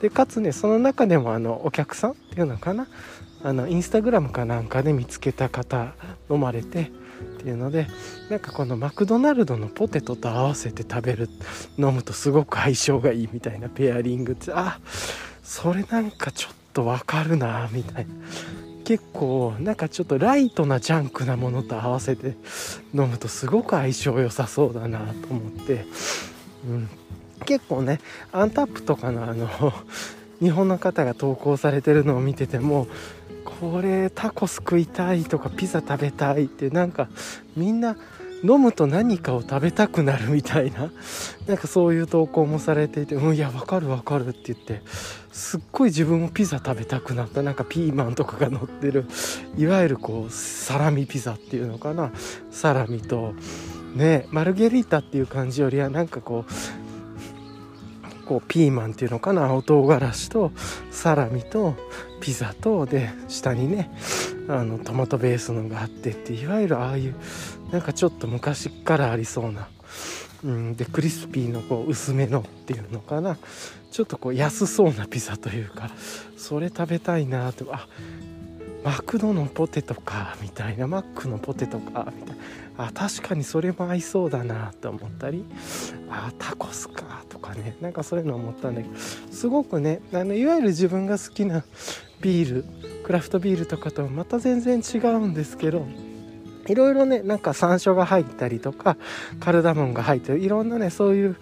Speaker 1: でかつねその中でもあのお客さんっていうのかな。あのインスタグラムかなんかで見つけた方飲まれてっていうのでなんかこのマクドナルドのポテトと合わせて食べる飲むとすごく相性がいいみたいなペアリングってあそれなんかちょっとわかるなみたいな。結構なんかちょっとライトなジャンクなものと合わせて飲むとすごく相性良さそうだなと思って、うん、結構ねアンタップとかのあの日本の方が投稿されてるのを見ててもこれタコス食いたいとかピザ食べたいってなんかみんな飲むと何かを食べたくなるみたいな <laughs> なんかそういう投稿もされていて「うんいやわかるわかる」って言ってすっごい自分もピザ食べたくなった。なんかピーマンとかが乗ってるいわゆるこうサラミピザっていうのかな。サラミとねマルゲリータっていう感じよりはなんかこうこうピーマンっていうのかな。青唐辛子とサラミとピザとで下にねあのトマトベースのがあってっていわゆるああいうなんかちょっと昔からありそうな、うん、でクリスピーのこう薄めのっていうのかな。ちょっとこう安そうなピザというかそれ食べたいなとあマクドのポテトかみたいなマックのポテトかみたいな。あ確かにそれも合いそうだなと思ったり。あタコスかとかね。なんかそういうの思ったんだけど。すごくねあのいわゆる自分が好きなビールクラフトビールとかとはまた全然違うんですけどいろいろねなんか山椒が入ったりとかカルダモンが入ってるいろんなねそういう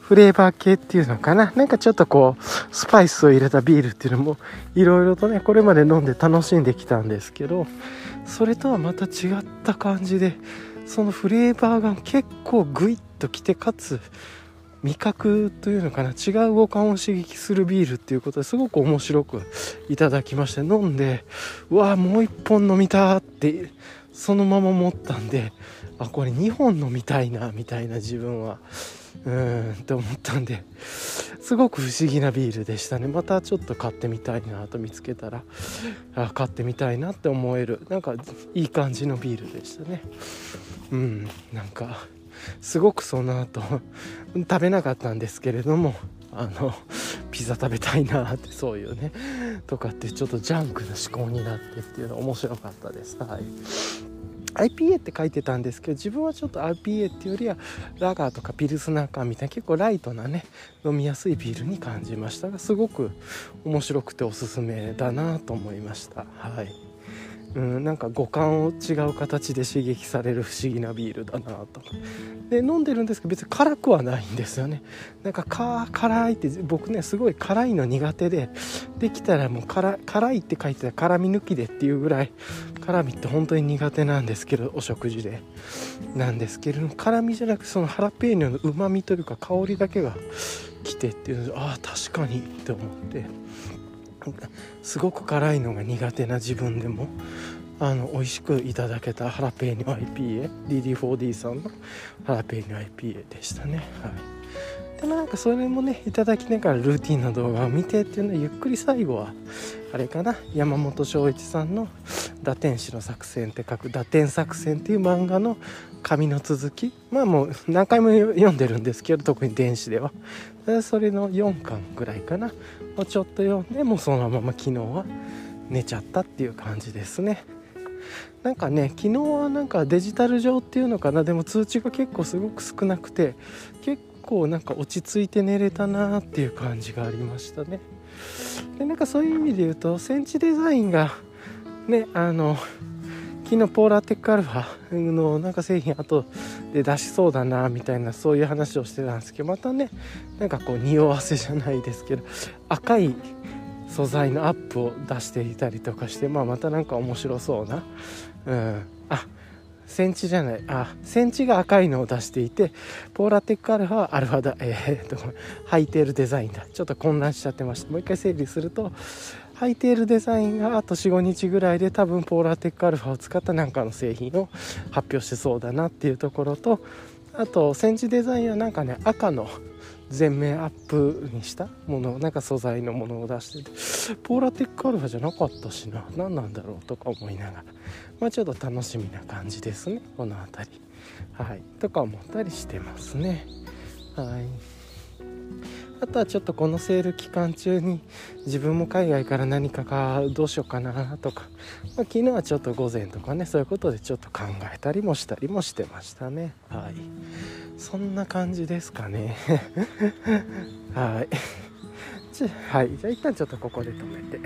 Speaker 1: フレーバー系っていうのかな。なんかちょっとこうスパイスを入れたビールっていうのもいろいろとねこれまで飲んで楽しんできたんですけどそれとはまた違った感じでそのフレーバーが結構グイッときてかつ味覚というのかな違う五感を刺激するビールっていうことですごく面白くいただきまして飲んでうわもう一本飲みたってそのまま持ったんであこれ2本飲みたいなみたいな自分はうんって思ったんですごく不思議なビールでしたね。またちょっと買ってみたいなと見つけたらあ買ってみたいなって思えるなんかいい感じのビールでしたね。うんなんかすごくその後食べなかったんですけれどもあのピザ食べたいなってそういうねとかってちょっとジャンクな思考になってっていうの面白かったです。はい。IPA って書いてたんですけど自分はちょっと IPA っていうよりはラガーとかピルスナーかみたいな結構ライトなね飲みやすいビールに感じましたがすごく面白くておすすめだなと思いました。はい。うん、なんか五感を違う形で刺激される不思議なビールだなと。で飲んでるんですけど別に辛くはないんですよね。なんかか辛いって僕ねすごい辛いの苦手でできたらもう辛辛いって書いてたら辛み抜きでっていうぐらい辛みって本当に苦手なんですけどお食事で。なんですけれども辛みじゃなくそのハラペーニョのうまみというか香りだけが来てっていうのでああ確かにって思って。すごく辛いのが苦手な自分でもあの美味しくいただけたハラペーニョ IPA DD4D さんのハラペーニョ IPA でしたね。はい。でもなんかそれもねいただきながらルーティンの動画を見てっていうのはゆっくり最後はあれかな。山本翔一さんの「打天使の作戦」って書く「打天作戦」っていう漫画の紙の続き。まあもう何回も読んでるんですけど特に電子では。それの4巻ぐらいかな。をちょっと読んでもうそのまま昨日は寝ちゃったっていう感じですね。なんかね昨日はなんかデジタル上っていうのかな。でも通知が結構すごく少なくて結構なんか落ち着いて寝れたなっていう感じがありましたね。でなんかそういう意味で言うとセンチデザインがねあの昨日ポーラーテックアルファのなんか製品後で出しそうだなみたいなそういう話をしてたんですけどまたねなんかこう匂わせじゃないですけど赤い素材のアップを出していたりとかして、まあ、またなんか面白そうな、うん、あセンチじゃない。あセンチが赤いのを出していてポーラテックアルファはアルファだ。えー、っとハイテールデザインだ。ちょっと混乱しちゃってました。もう一回整理するとハイテールデザインがあと45日ぐらいで多分ポーラーテックアルファを使ったなんかの製品を発表してそうだなっていうところとあとセンチデザインはなんかね赤の全面アップにしたものなんか素材のものを出しててポーラーテックアルファじゃなかったしな。何なんだろうとか思いながら。まあちょっと楽しみな感じですねこの辺り。はい。とか思ったりしてますね。はい。あとはちょっとこのセール期間中に自分も海外から何かかどうしようかなとか、まあ、昨日はちょっと午前とかねそういうことでちょっと考えたりもしたりもしてましたね。はい。そんな感じですかね。<laughs> はい。<laughs> じゃはい。じゃあ一旦ちょっとここで止めて。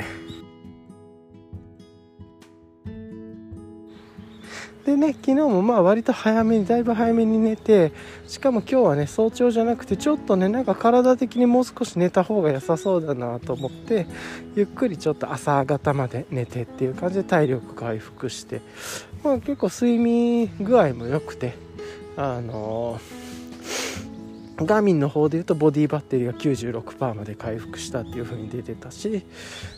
Speaker 1: でね昨日もまあ割と早めにだいぶ早めに寝てしかも今日はね早朝じゃなくてちょっとねなんか体的にもう少し寝た方が良さそうだなと思ってゆっくりちょっと朝方まで寝てっていう感じで体力回復して、まあ、結構睡眠具合も良くてあのーガーミンの方で言うとボディバッテリーが96%まで回復したっていう風に出てたし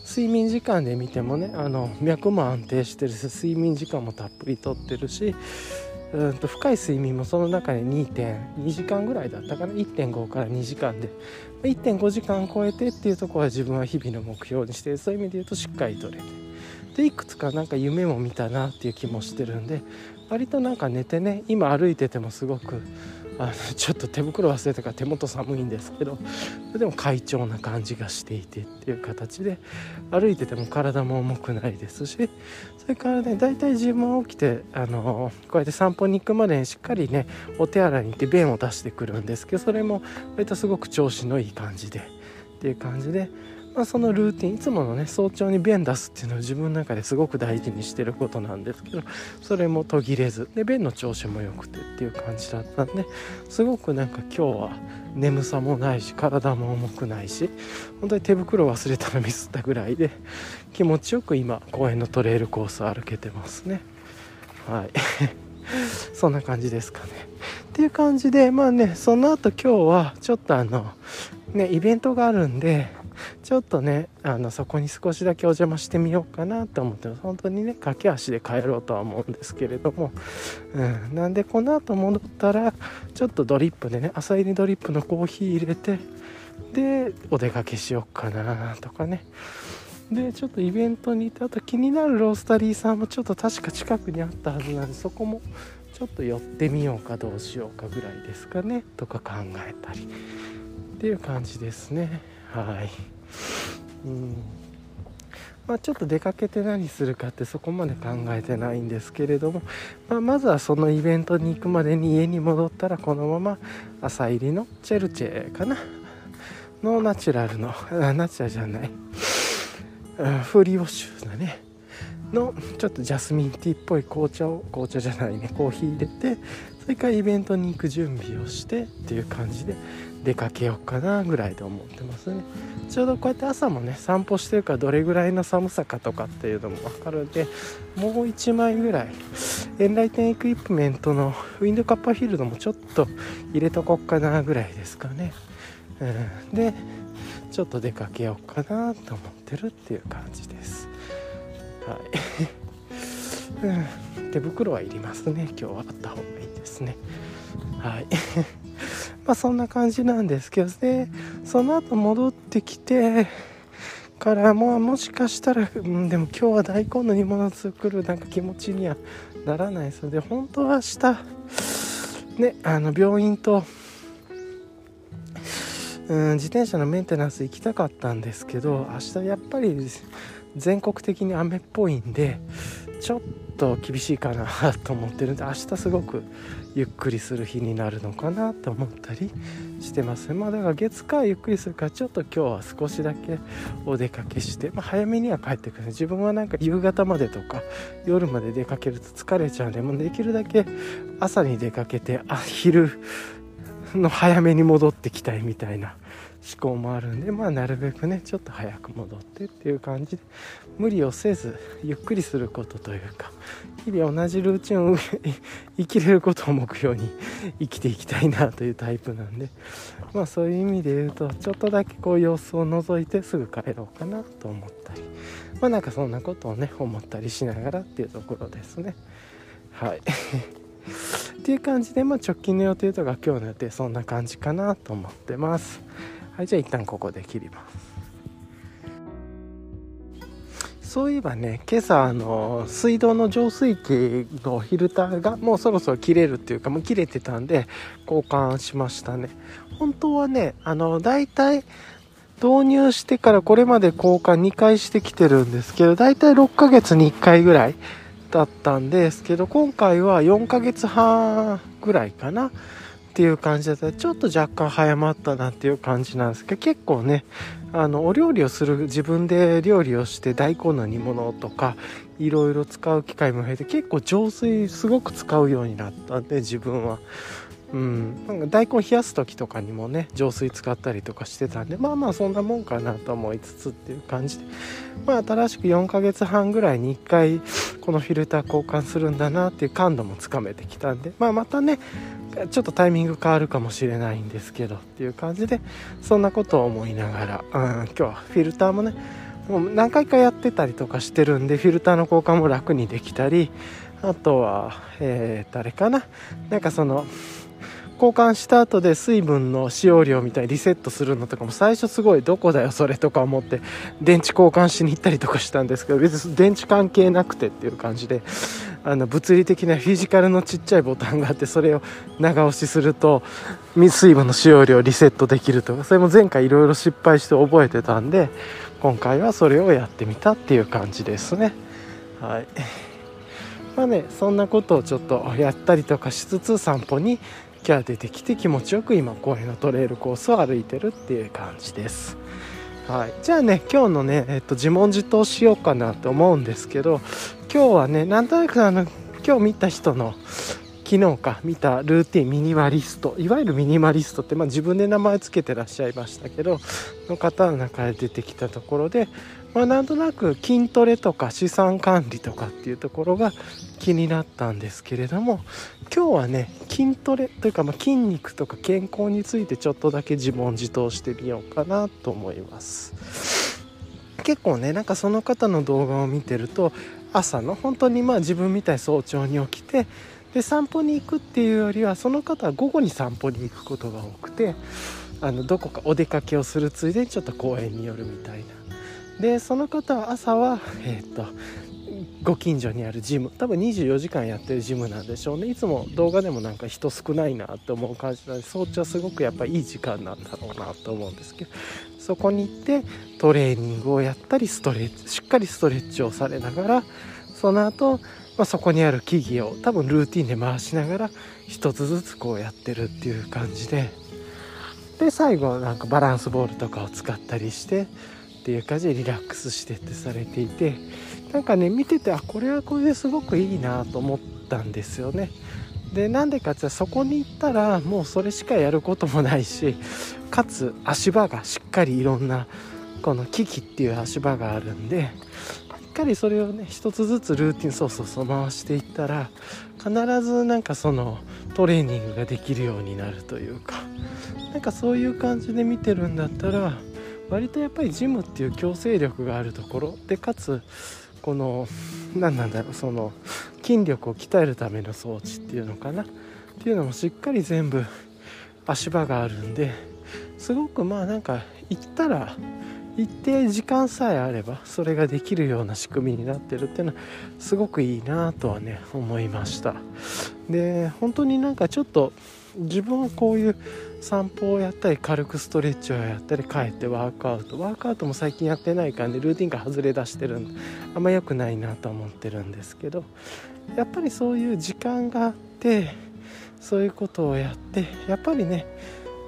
Speaker 1: 睡眠時間で見てもねあの脈も安定してるし睡眠時間もたっぷりとってるしうんと深い睡眠もその中で2.2時間ぐらいだったかな？1.5から2時間で。1.5時間超えてっていうところは自分は日々の目標にしてそういう意味で言うとしっかりとれて。でいくつかなんか夢も見たなっていう気もしてるんで割となんか寝てね今歩いててもすごくあのちょっと手袋忘れたから手元寒いんですけどでも快調な感じがしていてっていう形で歩いてても体も重くないですしそれからね大体自分は起きてあのこうやって散歩に行くまでにしっかりねお手洗いに行って便を出してくるんですけどそれも割とすごく調子のいい感じでっていう感じでまあ、そのルーティンいつものね早朝に便出すっていうのは自分の中ですごく大事にしてることなんですけどそれも途切れず。で便の調子も良くてっていう感じだったんですごくなんか今日は眠さもないし体も重くないし本当に手袋忘れたらミスったぐらいで気持ちよく今公園のトレイルコースを歩けてますね。はい。<laughs> そんな感じですかね。っていう感じでまあねその後今日はちょっとあのねイベントがあるんでちょっとねあのそこに少しだけお邪魔してみようかなと思って本当にね駆け足で帰ろうとは思うんですけれども、うん、なんでこの後戻ったらちょっとドリップでね朝入りドリップのコーヒー入れてでお出かけしようかなとかね。でちょっとイベントに行ってあと気になるロースタリーさんもちょっと確か近くにあったはずなんでそこもちょっと寄ってみようかどうしようかぐらいですかねとか考えたり。っていう感じですね。はい。うん。まあ、ちょっと出かけて何するかってそこまで考えてないんですけれども、まあ、まずはそのイベントに行くまでに家に戻ったらこのまま朝入りのチェルチェかな。のナチュラルのナチュラルじゃない。フリオシュだね。のちょっとジャスミンティーっぽい紅茶を紅茶じゃないね。コーヒー入れてそれからイベントに行く準備をしてっていう感じで出かけようかなぐらいで思ってますね。ちょうどこうやって朝もね散歩してるからどれぐらいの寒さかとかっていうのも分かるんでもう1枚ぐらいエンライテンエクイプメントのウィンドカッパーフィールドもちょっと入れとこっかなぐらいですかね、うん、でちょっと出かけようかなと思ってるっていう感じです。はい、<laughs> うん、手袋はいりますね。今日はあった方がいいですね。はい。<laughs> まあそんな感じなんですけどでその後戻ってきてからももしかしたら、うん、でも今日は大根の煮物作るなんか気持ちにはならないですので本当は明日ねあの病院とうん自転車のメンテナンス行きたかったんですけど明日やっぱり全国的に雨っぽいんでちょっと厳しいかなと思ってるんで明日すごくゆっくりする日になるのかなと思ったりしてます。まあだから月火ゆっくりするからちょっと今日は少しだけお出かけして、まあ、早めには帰ってくる自分はなんか夕方までとか夜まで出かけると疲れちゃうんでもうできるだけ朝に出かけてあ昼の早めに戻ってきたいみたいな思考もあるんでまあなるべくねちょっと早く戻ってっていう感じで無理をせずゆっくりすることというか日々同じルーチンを <laughs> 生きれることを目標に <laughs> 生きていきたいなというタイプなんでまあそういう意味で言うとちょっとだけこう様子を覗いてすぐ帰ろうかなと思ったりまあなんかそんなことをね思ったりしながらっていうところですね。はい。<laughs> っていう感じで、まあ、直近の予定とか今日の予定そんな感じかなと思ってます。はいじゃあ一旦ここで切ります。そういえばね今朝あの水道の浄水器のフィルターがもうそろそろ切れるっていうかもう切れてたんで交換しましたね。本当はねあの大体導入してからこれまで交換2回してきてるんですけど大体6ヶ月に1回ぐらいだったんですけど今回は4ヶ月半ぐらいかな。っていう感じだったちょっと若干早まったなっていう感じなんですけど結構ねあのお料理をする自分で料理をして大根の煮物とかいろいろ使う機会も増えて結構浄水すごく使うようになったんで自分は。うん、なんか大根冷やす時とかにもね浄水使ったりとかしてたんでまあまあそんなもんかなと思いつつっていう感じでまあ新しく4ヶ月半ぐらいに1回このフィルター交換するんだなっていう感度もつかめてきたんでまあまたねちょっとタイミング変わるかもしれないんですけどっていう感じでそんなことを思いながら、うん、今日はフィルターもねもう何回かやってたりとかしてるんでフィルターの交換も楽にできたりあとは、えー、誰かな？なんかその交換した後で水分の使用量みたいにリセットするのとかも最初すごいどこだよそれとか思って電池交換しに行ったりとかしたんですけど別に電池関係なくてっていう感じで <laughs> あの物理的なフィジカルのちっちゃいボタンがあってそれを長押しすると水分の使用量リセットできるとかそれも前回いろいろ失敗して覚えてたんで今回はそれをやってみたっていう感じですね。はい。<laughs> まあねそんなことをちょっとやったりとかしつつ散歩に今日は出てきて気持ちよく今公園のトレイルコースを歩いてるっていう感じです。はい、じゃあね今日のね、えっと、自問自答しようかなと思うんですけど今日はねなんとなくあの今日見た人の昨日か見たルーティンミニマリストいわゆるミニマリストって、まあ、自分で名前つけてらっしゃいましたけどの方の中で出てきたところで、まあ、なんとなく筋トレとか資産管理とかっていうところが気になったんですけれども今日はね筋トレというか、まあ、筋肉とか健康についてちょっとだけ自問自答してみようかなと思います。結構ねなんかその方の動画を見てると朝の本当にまあ自分みたい早朝に起きてで散歩に行くっていうよりはその方は午後に散歩に行くことが多くてあのどこかお出かけをするついでにちょっと公園に寄るみたいな。でその方は朝はえっ、とご近所にあるジム多分24時間やってるジムなんでしょうね。いつも動画でもなんか人少ないなって思う感じなので早朝すごくやっぱいい時間なんだろうなと思うんですけどそこに行ってトレーニングをやったりストレッチしっかりストレッチをされながらその後、まあ、そこにある木々を多分ルーティンで回しながら一つずつこうやってるっていう感じで。で最後なんかバランスボールとかを使ったりしてっていう感じでリラックスしてってされていてなんかね見ててあこれはこれですごくいいなと思ったんですよね。でなんでかってそこに行ったらもうそれしかやることもないしかつ足場がしっかりいろんなこの機器っていう足場があるんでしっかりそれをね一つずつルーティンそうそうそう回していったら必ずなんかそのトレーニングができるようになるというかなんかそういう感じで見てるんだったら割とやっぱりジムっていう強制力があるところでかつこの何なんだろうその筋力を鍛えるための装置っていうのかなっていうのもしっかり全部足場があるんですごくまあなんか行ったら一定時間さえあればそれができるような仕組みになってるっていうのはすごくいいなとはね思いました。で本当になんかちょっと自分はこういう散歩をやったり軽くストレッチをやったり帰ってワークアウト。ワークアウトも最近やってないからね。ルーティンが外れ出してるんで。あんま良くないなと思ってるんですけど。やっぱりそういう時間があってそういうことをやってやっぱりね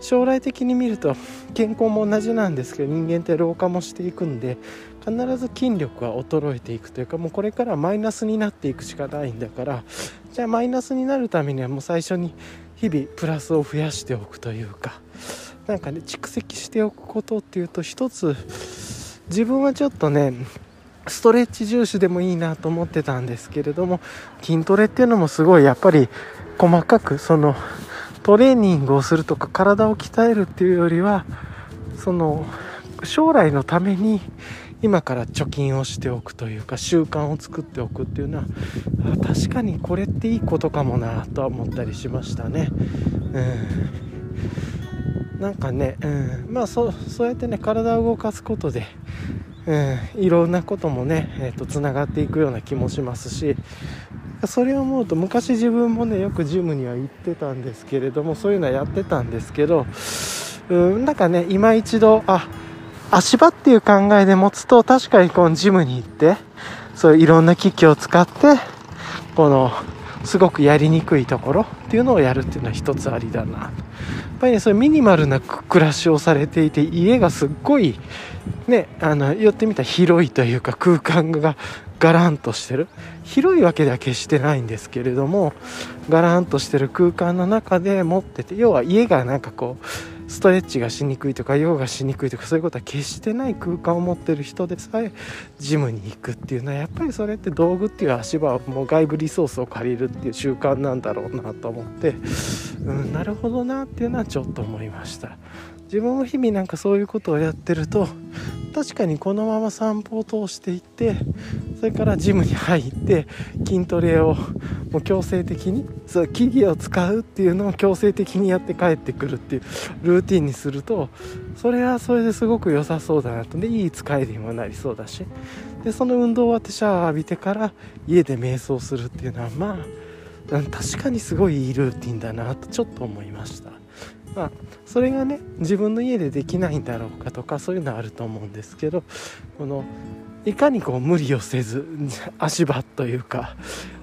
Speaker 1: 将来的に見ると健康も同じなんですけど人間って老化もしていくんで必ず筋力は衰えていくというかもうこれからマイナスになっていくしかないんだからじゃあマイナスになるためにはもう最初に日々プラスを増やしておくというかなんかね蓄積しておくことっていうと一つ自分はちょっとねストレッチ重視でもいいなと思ってたんですけれども筋トレっていうのもすごいやっぱり細かくそのトレーニングをするとか体を鍛えるっていうよりはその将来のために今から貯金をしておくというか習慣を作っておくっていうのは確かにこれっていいことかもなとは思ったりしましたね。うん、なんかね、うん、まあそそうやってね体を動かすことで、うん、いろんなこともね、えーと、つながっていくような気もしますしそれを思うと昔自分もねよくジムには行ってたんですけれどもそういうのはやってたんですけどうん。なんかね今一度あ足場っていう考えで持つと確かにこのジムに行ってそういういろんな機器を使ってこのすごくやりにくいところっていうのをやるっていうのは一つありだな。やっぱりねそういうミニマルな暮らしをされていて家がすっごいねあの寄ってみたら広いというか空間がガランとしてる。広いわけでは決してないんですけれどもガランとしてる空間の中で持ってて要は家がなんかこうストレッチがしにくいとかヨガしにくいとかそういうことは決してない空間を持ってる人でさえジムに行くっていうのはやっぱりそれって道具っていう足場もう外部リソースを借りるっていう習慣なんだろうなと思ってうんなるほどなっていうのはちょっと思いました。自分も日々なんかそういうことをやってると確かにこのまま散歩を通していってそれからジムに入って筋トレをもう強制的にそう木々を使うっていうのを強制的にやって帰ってくるっていうルーティンにするとそれはそれですごく良さそうだなとでいい使いにもなりそうだしでその運動終わってシャワー浴びてから家で瞑想するっていうのはまあ確かにすごいいいルーティンだなとちょっと思いました。まあ、それがね自分の家でできないんだろうかとかそういうのはあると思うんですけどこのいかにこう無理をせず足場というか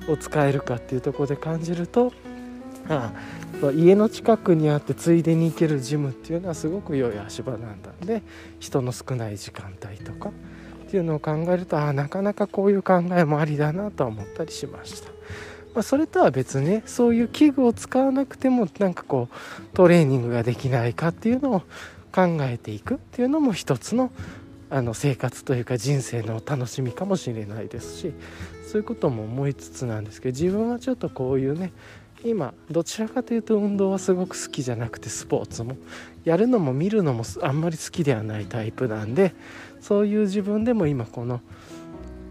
Speaker 1: を使えるかっていうところで感じるとああ家の近くにあってついでに行けるジムっていうのはすごく良い足場なんだんで人の少ない時間帯とかっていうのを考えるとあなかなかこういう考えもありだなとは思ったりしました。まあ、それとは別にねそういう器具を使わなくてもなんかこうトレーニングができないかっていうのを考えていくっていうのも一つのあの生活というか人生の楽しみかもしれないですしそういうことも思いつつなんですけど自分はちょっとこういうね今どちらかというと運動はすごく好きじゃなくてスポーツもやるのも見るのもあんまり好きではないタイプなんでそういう自分でも今この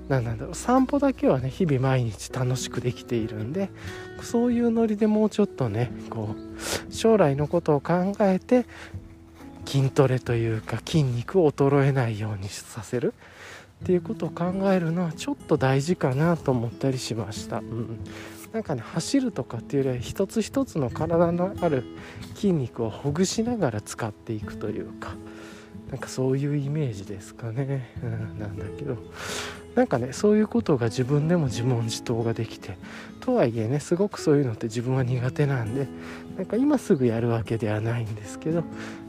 Speaker 1: 何なんだろう散歩だけはね日々毎日楽しくできているんでそういうノリでもうちょっとねこう将来のことを考えて筋トレというか筋肉を衰えないようにさせる。っていうことを考えるのはちょっと大事かなと思ったりしました。うん。なんかね走るとかっていうよりは一つ一つの体のある筋肉をほぐしながら使っていくというかなんかそういうイメージですかね、なんだけど。なんかねそういうことが自分でも自問自答ができてとはいえねすごくそういうのって自分は苦手なんでなんか今すぐやるわけではないんですけど、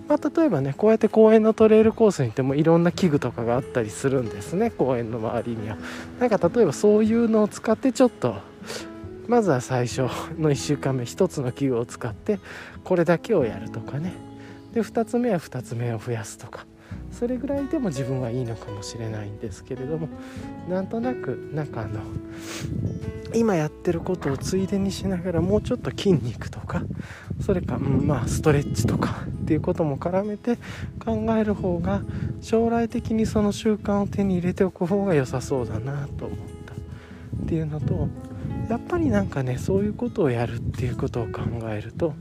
Speaker 1: まあ、例えばねこうやって公園のトレイルコースに行ってもいろんな器具とかがあったりするんですね公園の周りには。なんか例えばそういうのを使ってちょっとまずは最初の1週間目1つの器具を使ってこれだけをやるとかねで2つ目は2つ目を増やすとかそれぐらいでも自分はいいのかもしれないんですけれどもなんとなくなんかあの今やってることをついでにしながらもうちょっと筋肉とかそれか、うん、まあストレッチとかっていうことも絡めて考える方が将来的にその習慣を手に入れておく方が良さそうだなと思った。っていうのとやっぱりなんかねそういうことをやるっていうことを考えると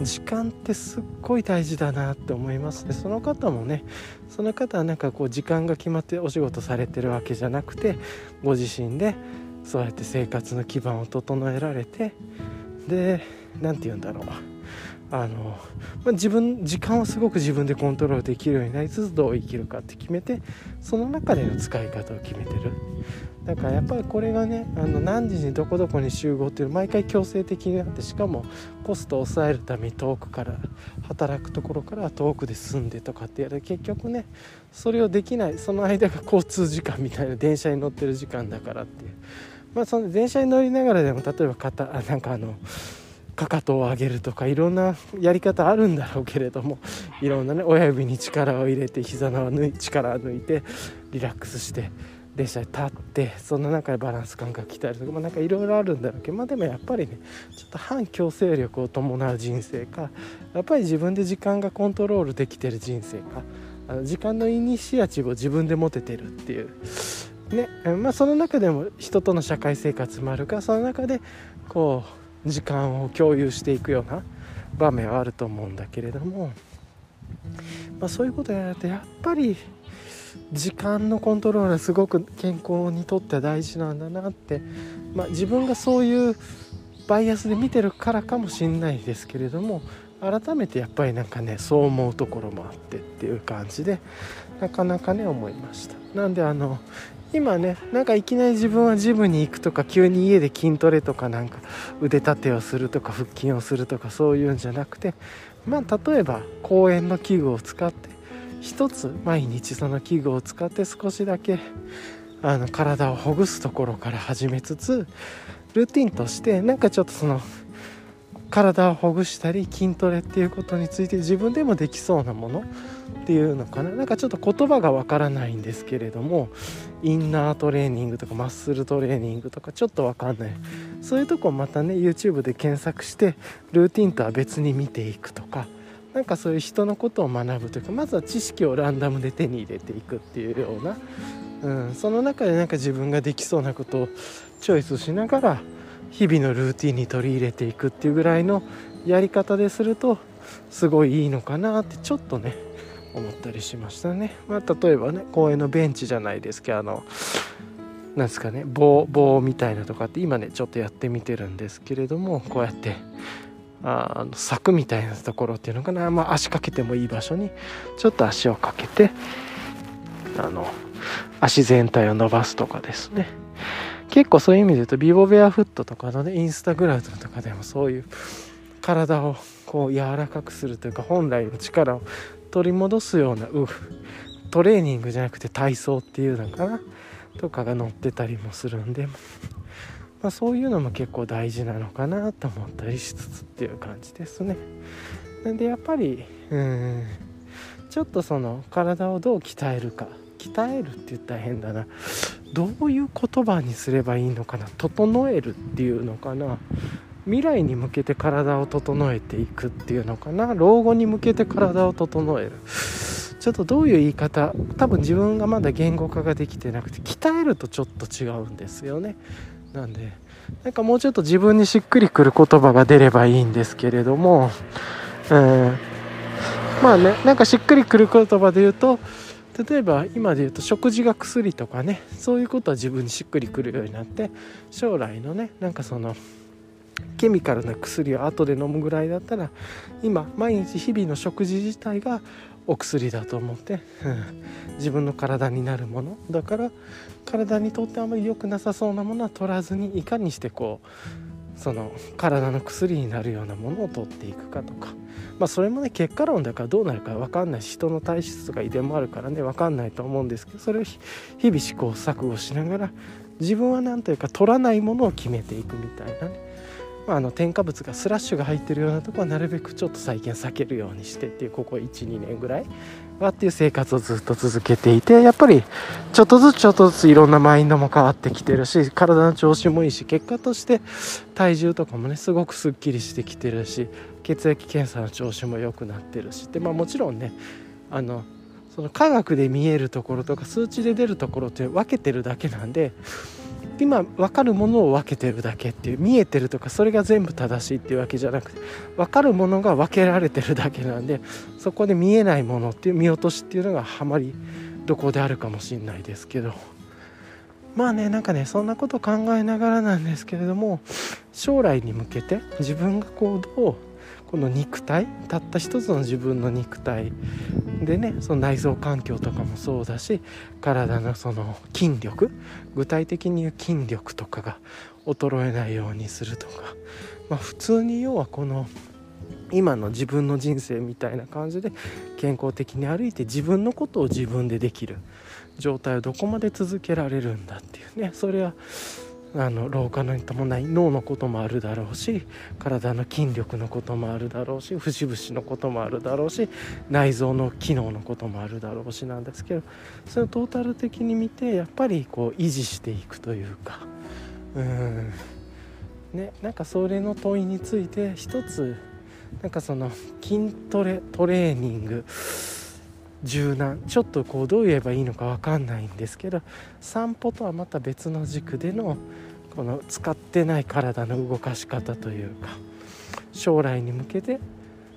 Speaker 1: 時間ってすっごい大事だなって思います。でその方もねその方はなんかこう時間が決まってお仕事されてるわけじゃなくてご自身でそうやって生活の基盤を整えられてで何て言うんだろう。あの、まあ、自分時間をすごく自分でコントロールできるようになりつつどう生きるかって決めてその中での使い方を決めてる。だからやっぱりこれがねあの何時にどこどこに集合っていう毎回強制的になってしかもコストを抑えるために遠くから働くところから遠くで住んでとかってやる。結局ねそれをできないその間が交通時間みたいな電車に乗ってる時間だからっていう。まあその電車に乗りながらでも例えば肩あなんかあのかかとを上げるとかいろんなやり方あるんだろうけれどもいろんなね親指に力を入れて膝の力を抜いてリラックスして電車に立ってその中でバランス感覚鍛えるとか、まあ、なんかいろいろあるんだろうけど、まあ、でもやっぱりねちょっと反強制力を伴う人生かやっぱり自分で時間がコントロールできてる人生かあの時間のイニシアチブを自分で持ててるっていう。ねまあ、その中でも人との社会生活もあるかその中でこう時間を共有していくような場面はあると思うんだけれども、まあ、そういうことやるとやっぱり時間のコントロールはすごく健康にとっては大事なんだなって、まあ、自分がそういうバイアスで見てるからかもしんないですけれども改めてやっぱりなんかねそう思うところもあってっていう感じでなかなかね思いました。なんであの今ねなんかいきなり自分はジムに行くとか急に家で筋トレとかなんか腕立てをするとか腹筋をするとかそういうんじゃなくてまあ例えば公園の器具を使って一つ毎日その器具を使って少しだけあの体をほぐすところから始めつつルーティンとしてなんかちょっとその体をほぐしたり筋トレっていうことについて自分でもできそうなものっていうのかな。なんかちょっと言葉がわからないんですけれどもインナートレーニングとかマッスルトレーニングとかちょっとわかんない。そういうとこまたね YouTube で検索してルーティンとは別に見ていくとかなんかそういう人のことを学ぶというかまずは知識をランダムで手に入れていくっていうような、うん、その中でなんか自分ができそうなことをチョイスしながら日々のルーティンに取り入れていくっていうぐらいのやり方でするとすごいいいのかなってちょっとね思ったりしましたね。まあ、例えばね公園のベンチじゃないですけどあのなんですかね棒棒みたいなとかって今ねちょっとやってみてるんですけれどもこうやってあの柵みたいなところっていうのかな、まあ、足かけてもいい場所にちょっと足をかけてあの足全体を伸ばすとかですね。結構そういう意味で言うとビボベアフットとかのねインスタグラムとかでもそういう体をこう柔らかくするというか本来の力を取り戻すようなうトレーニングじゃなくて体操っていうのかな。とかが載ってたりもするんで、まあ、そういうのも結構大事なのかなと思ったりしつつっていう感じですね。なんでやっぱりうんちょっとその体をどう鍛えるか。鍛えるって言ったら変だな。どういう言葉にすればいいのかな。整えるっていうのかな。未来に向けて体を整えていくっていうのかな。老後に向けて体を整える。ちょっとどういう言い方。多分自分がまだ言語化ができてなくて鍛えるとちょっと違うんですよね。なんでなんかもうちょっと自分にしっくりくる言葉が出ればいいんですけれども、うん、まあねなんかしっくりくる言葉で言うと例えば今で言うと食事が薬とかねそういうことは自分にしっくりくるようになって将来のねなんかそのケミカルな薬を後で飲むぐらいだったら今毎日日々の食事自体がお薬だと思って、自分の体になるものだから体にとってあまり良くなさそうなものは取らずにいかにしてこうその体の薬になるようなものを取っていくかとか。まあそれもね結果論だからどうなるか分かんないし人の体質とか遺伝もあるからね分かんないと思うんですけどそれを日々試行錯誤しながら自分は何というか取らないものを決めていくみたいなね。まあ、あの添加物がスラッシュが入ってるようなとこはなるべくちょっと最近避けるようにしてっていうここ12年ぐらいはっていう生活をずっと続けていてやっぱりちょっとずつちょっとずついろんなマインドも変わってきてるし体の調子もいいし結果として体重とかもねすごくすっきりしてきてるし血液検査の調子も良くなってるしでまあもちろんねあのその科学で見えるところとか数値で出るところって分けてるだけなんで今分かるものを分けてるだけっていう見えてるとかそれが全部正しいっていうわけじゃなくて分かるものが分けられてるだけなんでそこで見えないものっていう見落としっていうのがはまりどこであるかもしれないですけど。まあねなんかねそんなこと考えながらなんですけれども将来に向けて自分がこうどうこの肉体たった一つの自分の肉体。でねその内臓環境とかもそうだし体のその筋力具体的に言う筋力とかが衰えないようにするとか、まあ、普通に要はこの今の自分の人生みたいな感じで健康的に歩いて自分のことを自分でできる状態をどこまで続けられるんだっていうね。それはあの老化に伴い脳のこともあるだろうし体の筋力のこともあるだろうし節々のこともあるだろうし内臓の機能のこともあるだろうしなんですけどそれをトータル的に見てやっぱりこう維持していくというかうん。ねなんかそれの問いについて一つなんかその筋トレトレーニング柔軟。ちょっとこうどう言えばいいのか分かんないんですけど散歩とはまた別の軸でのこの使ってない体の動かし方というか将来に向けて、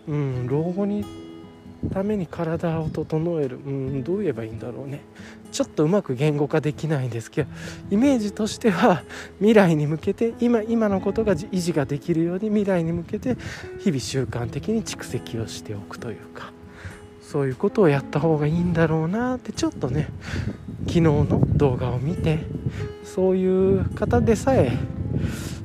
Speaker 1: うん、老後にために体を整える、うん、どう言えばいいんだろうね。ちょっとうまく言語化できないんですけどイメージとしては未来に向けて今今のことが維持ができるように未来に向けて日々習慣的に蓄積をしておくというか。そういうことをやった方がいいんだろうなってちょっとね昨日の動画を見てそういう方でさえ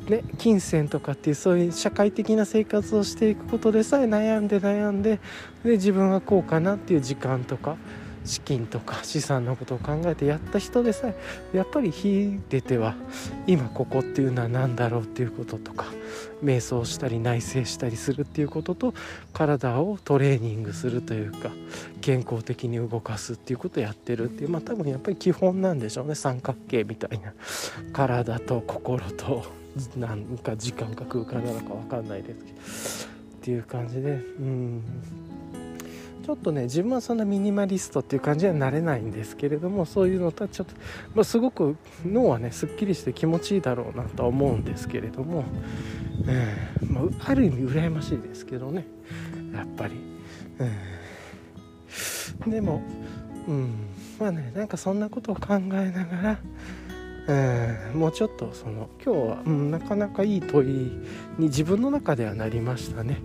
Speaker 1: ね、金銭とかっていうそういう社会的な生活をしていくことでさえ悩んで悩んでで自分はこうかなっていう時間とか資金とか <laughs> 資産のことを考えてやった人でさえやっぱり秀でては今ここっていうのは何だろうっていうこととか瞑想したり内省したりするっていうことと体をトレーニングするというか健康的に動かすっていうことをやってるっていうまあ多分やっぱり基本なんでしょうね。三角形みたいな。体と心となんか時間か空間なのか分かんないですけど。っていう感じでうん。ちょっとね自分はそんなミニマリストっていう感じにはなれないんですけれどもそういうのとはちょっと、まあ、すごく脳はねすっきりして気持ちいいだろうなとは思うんですけれども、えーまあ、ある意味羨ましいですけどねやっぱり、うん、でも、うん、まあねなんかそんなことを考えながらうん、もうちょっとその今日は、うん、なかなかいい問いに自分の中ではなりましたね。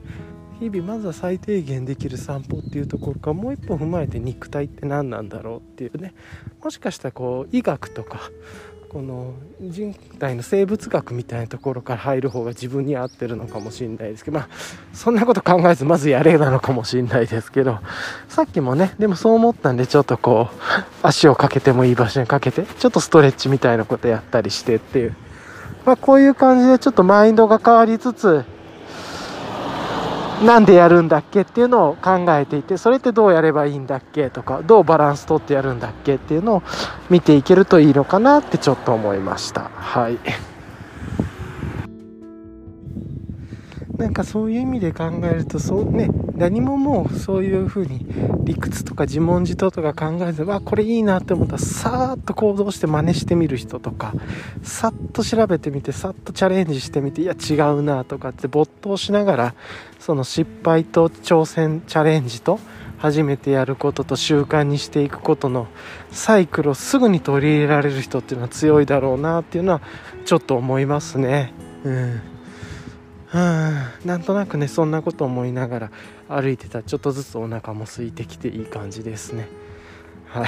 Speaker 1: 日々まずは最低限できる散歩っていうところかもう一歩踏まえて肉体って何なんだろうっていうね。もしかしたらこう医学とかこの人体の生物学みたいなところから入る方が自分に合ってるのかもしれないですけどまあそんなこと考えずまずやれなのかもしれないですけどさっきもねでもそう思ったんでちょっとこう足をかけてもいい場所にかけてちょっとストレッチみたいなことやったりしてっていう。まあこういう感じでちょっとマインドが変わりつつなんでやるんだっけっていうのを考えていてそれってどうやればいいんだっけとかどうバランス取ってやるんだっけっていうのを見ていけるといいのかなってちょっと思いましたはい。なんかそういう意味で考えるとそうね何ももうそういうふうに理屈とか自問自答とか考えずわこれいいなって思ったらさーっと行動して真似してみる人とかさっと調べてみてさっとチャレンジしてみていや違うなとかって没頭しながらその失敗と挑戦チャレンジと初めてやることと習慣にしていくことのサイクルをすぐに取り入れられる人っていうのは強いだろうなっていうのはちょっと思いますね。うんん。なんとなくねそんなこと思いながら歩いてた。らちょっとずつお腹も空いてきていい感じですね。はい。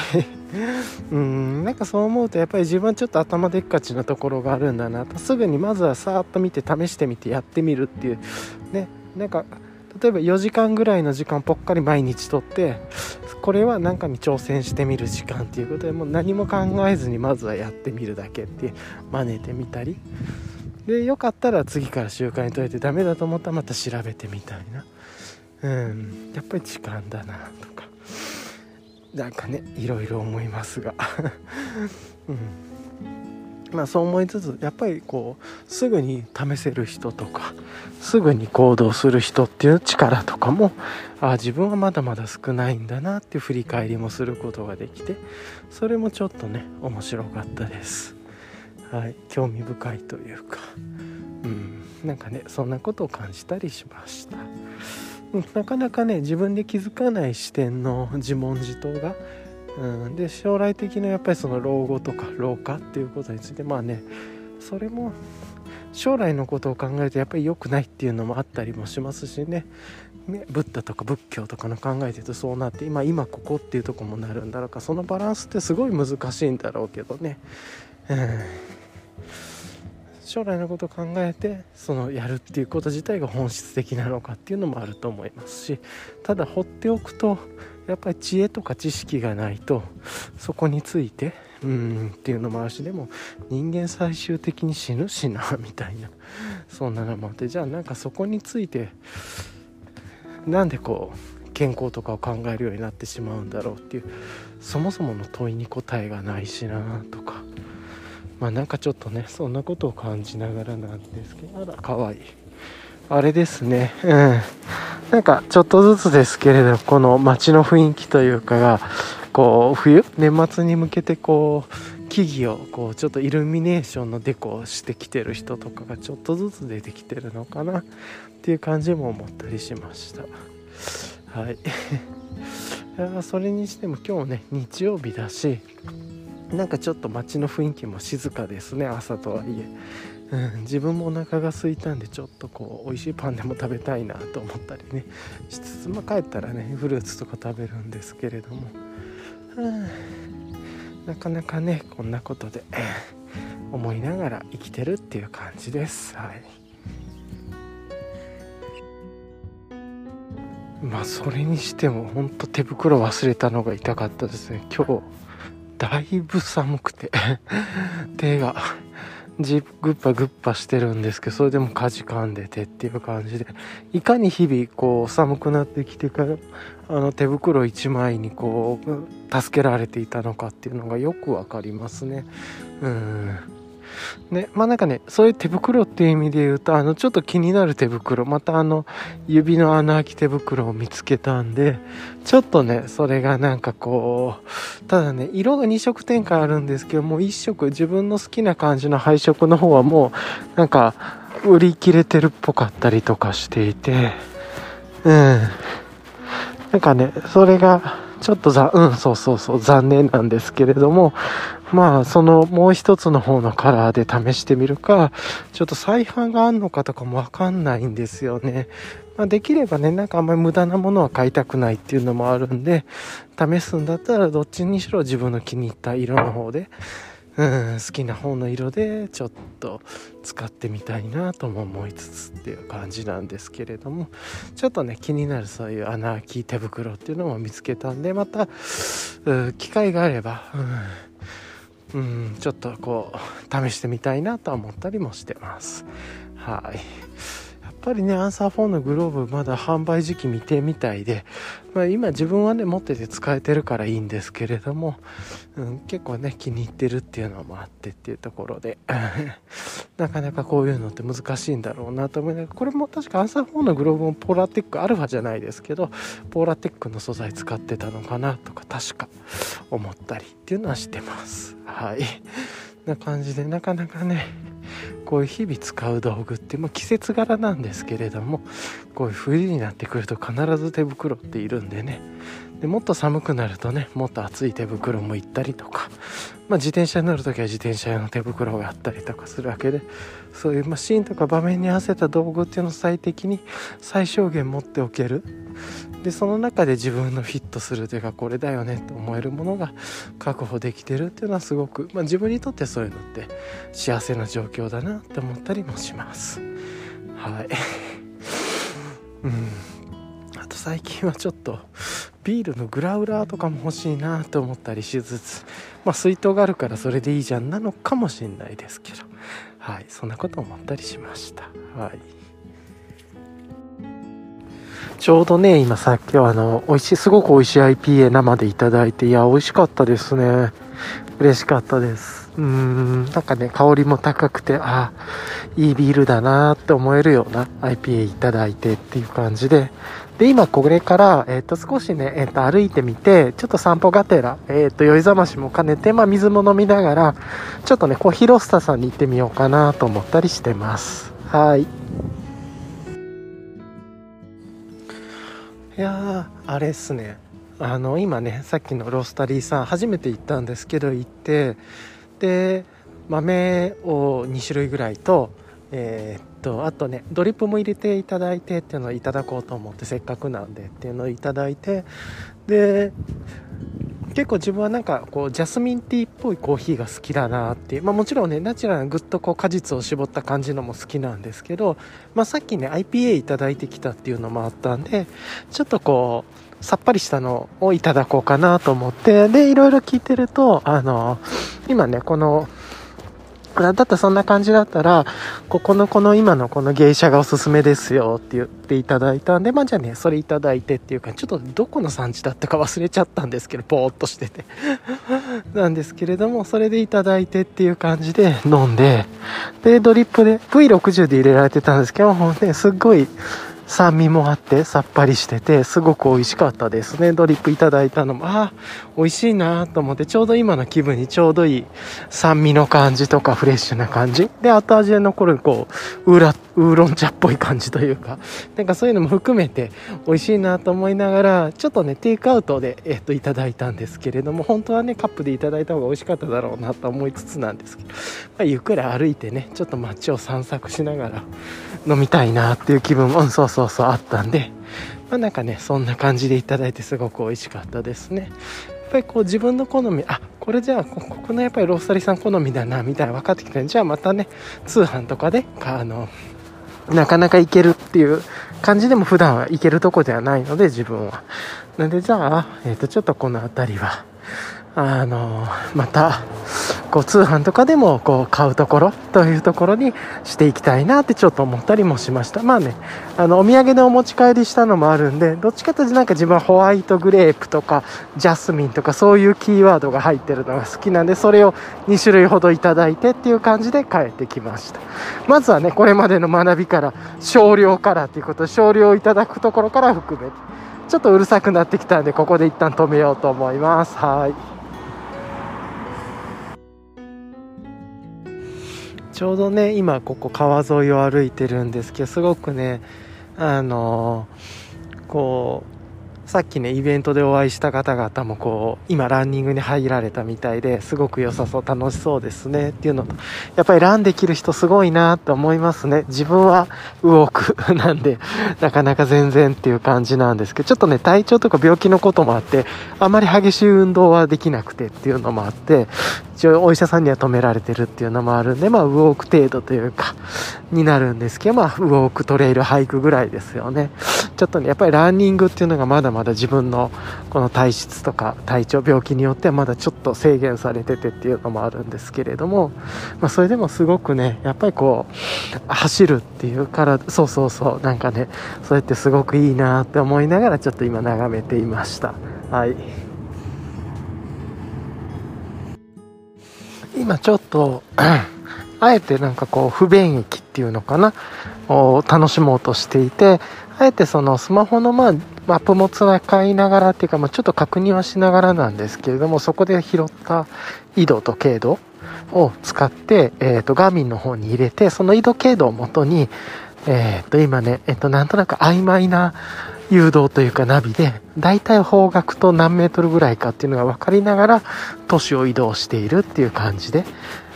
Speaker 1: <laughs> うん。なんかそう思うとやっぱり自分はちょっと頭でっかちなところがあるんだなと。すぐにまずはさーっと見て試してみてやってみるっていう。ね。なんか例えば4時間ぐらいの時間ぽっかり毎日とってこれは何かに挑戦してみる時間っていうことでもう何も考えずにまずはやってみるだけって真似てみたり。でよかったら次から習慣に解いてダメだと思ったらまた調べてみたいな。うん。やっぱり時間だなとか。なんかねいろいろ思いますが。<laughs> うん。まあそう思いつつやっぱりこうすぐに試せる人とかすぐに行動する人っていう力とかもああ自分はまだまだ少ないんだなって振り返りもすることができてそれもちょっとね面白かったです。はい、興味深いというか、うん、なんかねそんなことを感じたりしました。なかなかね自分で気づかない視点の <laughs> 自問自答が、うん、で将来的なやっぱりその老後とか老化っていうことについてまあねそれも将来のことを考えるとやっぱり良くないっていうのもあったりもしますしね。ねブッダとか仏教とかの考えてるとそうなって今今ここっていうとこもなるんだろうか。そのバランスってすごい難しいんだろうけどね、うん、将来のことを考えてそのやるっていうこと自体が本質的なのかっていうのもあると思いますしただ放っておくとやっぱり知恵とか知識がないとそこについてうんっていうのもあるしでも人間最終的に死ぬしなみたいなそんなのもあってじゃあなんかそこについてなんでこう健康とかを考えるようになってしまうんだろうっていうそもそもの問いに答えがないしなとかまあなんかちょっとねそんなことを感じながらなんですけどあらかわいい。あれですね。うん。なんかちょっとずつですけれどこの街の雰囲気というかがこう冬年末に向けてこう木々をこうちょっとイルミネーションのデコをしてきてる人とかがちょっとずつ出てきてるのかなっていう感じも思ったりしました。はい。<laughs> それにしても今日ね日曜日だしなんかちょっと街の雰囲気も静かですね朝とはいえ、うん、自分もお腹が空いたんでちょっとこう美味しいパンでも食べたいなと思ったりねしつつまあ帰ったらねフルーツとか食べるんですけれども。なかなかねこんなことで思いながら生きてるっていう感じです。はい。まあそれにしてもほんと手袋忘れたのが痛かったですね。今日。だいぶ寒くて <laughs> 手がジグッパグッパしてるんですけどそれでもかじかんでてっていう感じでいかに日々こう寒くなってきてからあの手袋1枚にこう助けられていたのかっていうのがよくわかりますね。うん。ね、まあなんかね、そういう手袋っていう意味で言うと、あの、ちょっと気になる手袋、またあの、指の穴開き手袋を見つけたんで、ちょっとね、それがなんかこう、ただね、色が2色展開あるんですけども、1色、自分の好きな感じの配色の方はもう、なんか、売り切れてるっぽかったりとかしていて、うん。なんかね、それが、ちょっとざ、うん、そうそうそう、残念なんですけれども、まあ、そのもう一つの方のカラーで試してみるか、ちょっと再販があんのかとかもわかんないんですよね。まあ、できればね、なんかあんまり無駄なものは買いたくないっていうのもあるんで、試すんだったらどっちにしろ自分の気に入った色の方で、うん、好きな方の色でちょっと使ってみたいなとも思いつつっていう感じなんですけれどもちょっとね気になるそういう穴開き手袋っていうのも見つけたんでまた機会があれば、うん、うん、ちょっとこう試してみたいなとは思ったりもしてますはい。ぱりねアンサー4のグローブまだ販売時期未定みたいで、まあ、今自分はね持ってて使えてるからいいんですけれども、うん、結構ね気に入ってるっていうのもあってっていうところで <laughs> なかなかこういうのって難しいんだろうなと思いながらこれも確かアンサー4のグローブもポーラテックアルファじゃないですけどポーラテックの素材使ってたのかなとか確か思ったりっていうのはしてます。はい。な感じでなかなかねこういう日々使う道具って、まあ、季節柄なんですけれどもこういう冬になってくると必ず手袋っているんでね。でもっと寒くなるとねもっと厚い手袋も行ったりとか、まあ、自転車に乗る時は自転車用の手袋があったりとかするわけでそういうマシンとか場面に合わせた道具っていうのを最適に最小限持っておける。でその中で自分のフィットするというかこれだよねと思えるものが確保できてるっていうのはすごく、まあ、自分にとってそういうのって幸せな状況だなって思ったりもします。はい。うん。あと最近はちょっとビールのグラウラーとかも欲しいなと思ったりしつつまあ水筒があるからそれでいいじゃんなのかもしれないですけど。はい。そんなこと思ったりしました。はい。ちょうどね、今さっきはあの、美味しい、すごく美味しい IPA 生でいただいて、いや、美味しかったですね。嬉しかったです。うん、なんかね、香りも高くて、あいいビールだなって思えるような IPA いただいてっていう感じで、で、今これから、えっ、ー、と、少しね、えっ、ー、と、歩いてみて、ちょっと散歩がてら、えっ、ー、と、酔いざましも兼ねて、まあ、水も飲みながら、ちょっとね、コーヒーロスタさんに行ってみようかなと思ったりしてます。はい。いやー、あれっすね。あの、今ね、さっきのロースタリーさん、初めて行ったんですけど、行って、で、豆を2種類ぐらいと、えー、っとあとねドリップも入れていただいてっていうのをいただこうと思ってせっかくなんでっていうのをいただいてで結構自分はなんかこうジャスミンティーっぽいコーヒーが好きだなっていう、まあ、もちろんねナチュラルなぐっとこう果実を絞った感じのも好きなんですけど、まあ、さっきね IPA いただいてきたっていうのもあったんでちょっとこうさっぱりしたのをいただこうかなと思ってでいろいろ聞いてるとあの今ねこのだってそんな感じだったら、ここのこの今のこの芸者がおすすめですよって言っていただいたんで、まあじゃあね、それいただいてっていうか、ちょっとどこの産地だったか忘れちゃったんですけど、ぽーっとしてて。<laughs> なんですけれども、それでいただいてっていう感じで飲んで、で、ドリップで V60 で入れられてたんですけど、もうね、すっごい、酸味もあってさっぱりしててすごく美味しかったですね。ドリップいただいたのもああ美味しいなと思ってちょうど今の気分にちょうどいい酸味の感じとかフレッシュな感じ。で後味で残るこうウーラウーロン茶っぽい感じというか。なんかそういうのも含めて美味しいなと思いながらちょっとねテイクアウトで、えっといただいたんですけれども本当はねカップでいただいた方が美味しかっただろうなと思いつつなんですけど、まあ、ゆっくり歩いてねちょっと街を散策しながら飲みたいなっていう気分も、うん、そうそうそうあったんで、まあ、なんかねそんな感じでいただいてすごく美味しかったですね。やっぱりこう自分の好みあこれじゃあここのやっぱりロースタリーさん好みだなみたいな分かってきたんでじゃあまたね通販とかであのなかなか行けるっていう感じでも普段は行けるとこではないので自分は。なんでじゃあ、えっ、ー、とちょっとこの辺りはあのまたこう通販とかでもこう買うところというところにしていきたいなってちょっと思ったりもしました。まあねあのお土産でお持ち帰りしたのもあるんでどっちかというとなんか自分はホワイトグレープとかジャスミンとかそういうキーワードが入ってるのが好きなんでそれを2種類ほどいただいてっていう感じで帰ってきました。まずはねこれまでの学びから少量からっていうこと少量いただくところから含めてちょっとうるさくなってきたんでここで一旦止めようと思います。はい。ちょうどね今ここ川沿いを歩いてるんですけどすごくねあのこうさっきねイベントでお会いした方々もこう今ランニングに入られたみたいですごく良さそう楽しそうですねっていうのとやっぱりランできる人すごいなと思いますね。自分は動く <laughs> なんでなかなか全然っていう感じなんですけどちょっとね体調とか病気のこともあってあまり激しい運動はできなくてっていうのもあって一応お医者さんには止められてるっていうのもあるんでまあウォーク程度というかになるんですけどまあウォークトレイルハイクぐらいですよね。ちょっとねやっぱりランニングっていうのがまだまだ自分のこの体質とか体調病気によってはまだちょっと制限されててっていうのもあるんですけれども、まあ、それでもすごくねやっぱりこう走るっていうからそうそうそうなんかねそうやってすごくいいなって思いながらちょっと今眺めていました。はい。今ちょっと <coughs> あえてなんかこう不便益っていうのかなを楽しもうとしていてあえてそのスマホのまあマップも使いながらっていうか、まあ、ちょっと確認はしながらなんですけれどもそこで拾った緯度と経度を使って、えーと、ガーミンの方に入れてその緯度経度をもとに、えー、と今ね、えー、となんとなく曖昧な誘導というかナビで大体方角と何メートルぐらいかっていうのが分かりながら都市を移動しているっていう感じで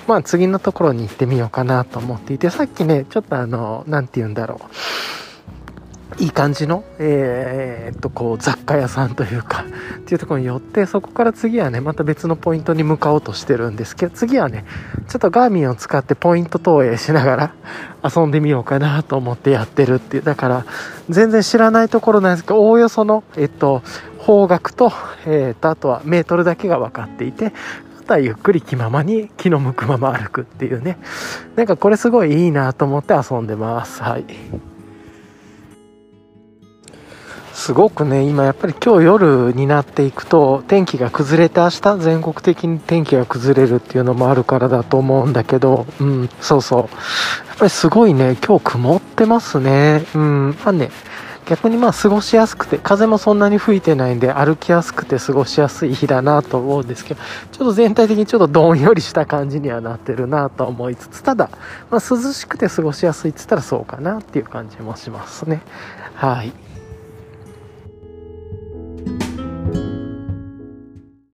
Speaker 1: まあ次のところに行ってみようかなと思っていてさっきねちょっとあの何て言うんだろう。いい感じの、えー、っと、こう、雑貨屋さんというか、<laughs> っていうところに寄って、そこから次はね、また別のポイントに向かおうとしてるんですけど、次はね、ちょっとガーミンを使ってポイント投影しながら <laughs> 遊んでみようかなと思ってやってるっていう、だから、全然知らないところなんですけど、おおよその、えっと、方角と、えー、っと、あとはメートルだけが分かっていて、あとはゆっくり気ままに気の向くまま歩くっていうね。なんかこれすごいいいなと思って遊んでます。はい。すごくね、今やっぱり今日夜になっていくと天気が崩れて明日全国的に天気が崩れるっていうのもあるからだと思うんだけど、うん、そうそう。やっぱりすごいね、今日曇ってますね。うん、まあね、逆にまあ過ごしやすくて、風もそんなに吹いてないんで歩きやすくて過ごしやすい日だなと思うんですけど、ちょっと全体的にちょっとどんよりした感じにはなってるなと思いつつ、ただ、まあ、涼しくて過ごしやすいっつったらそうかなっていう感じもしますね。はい。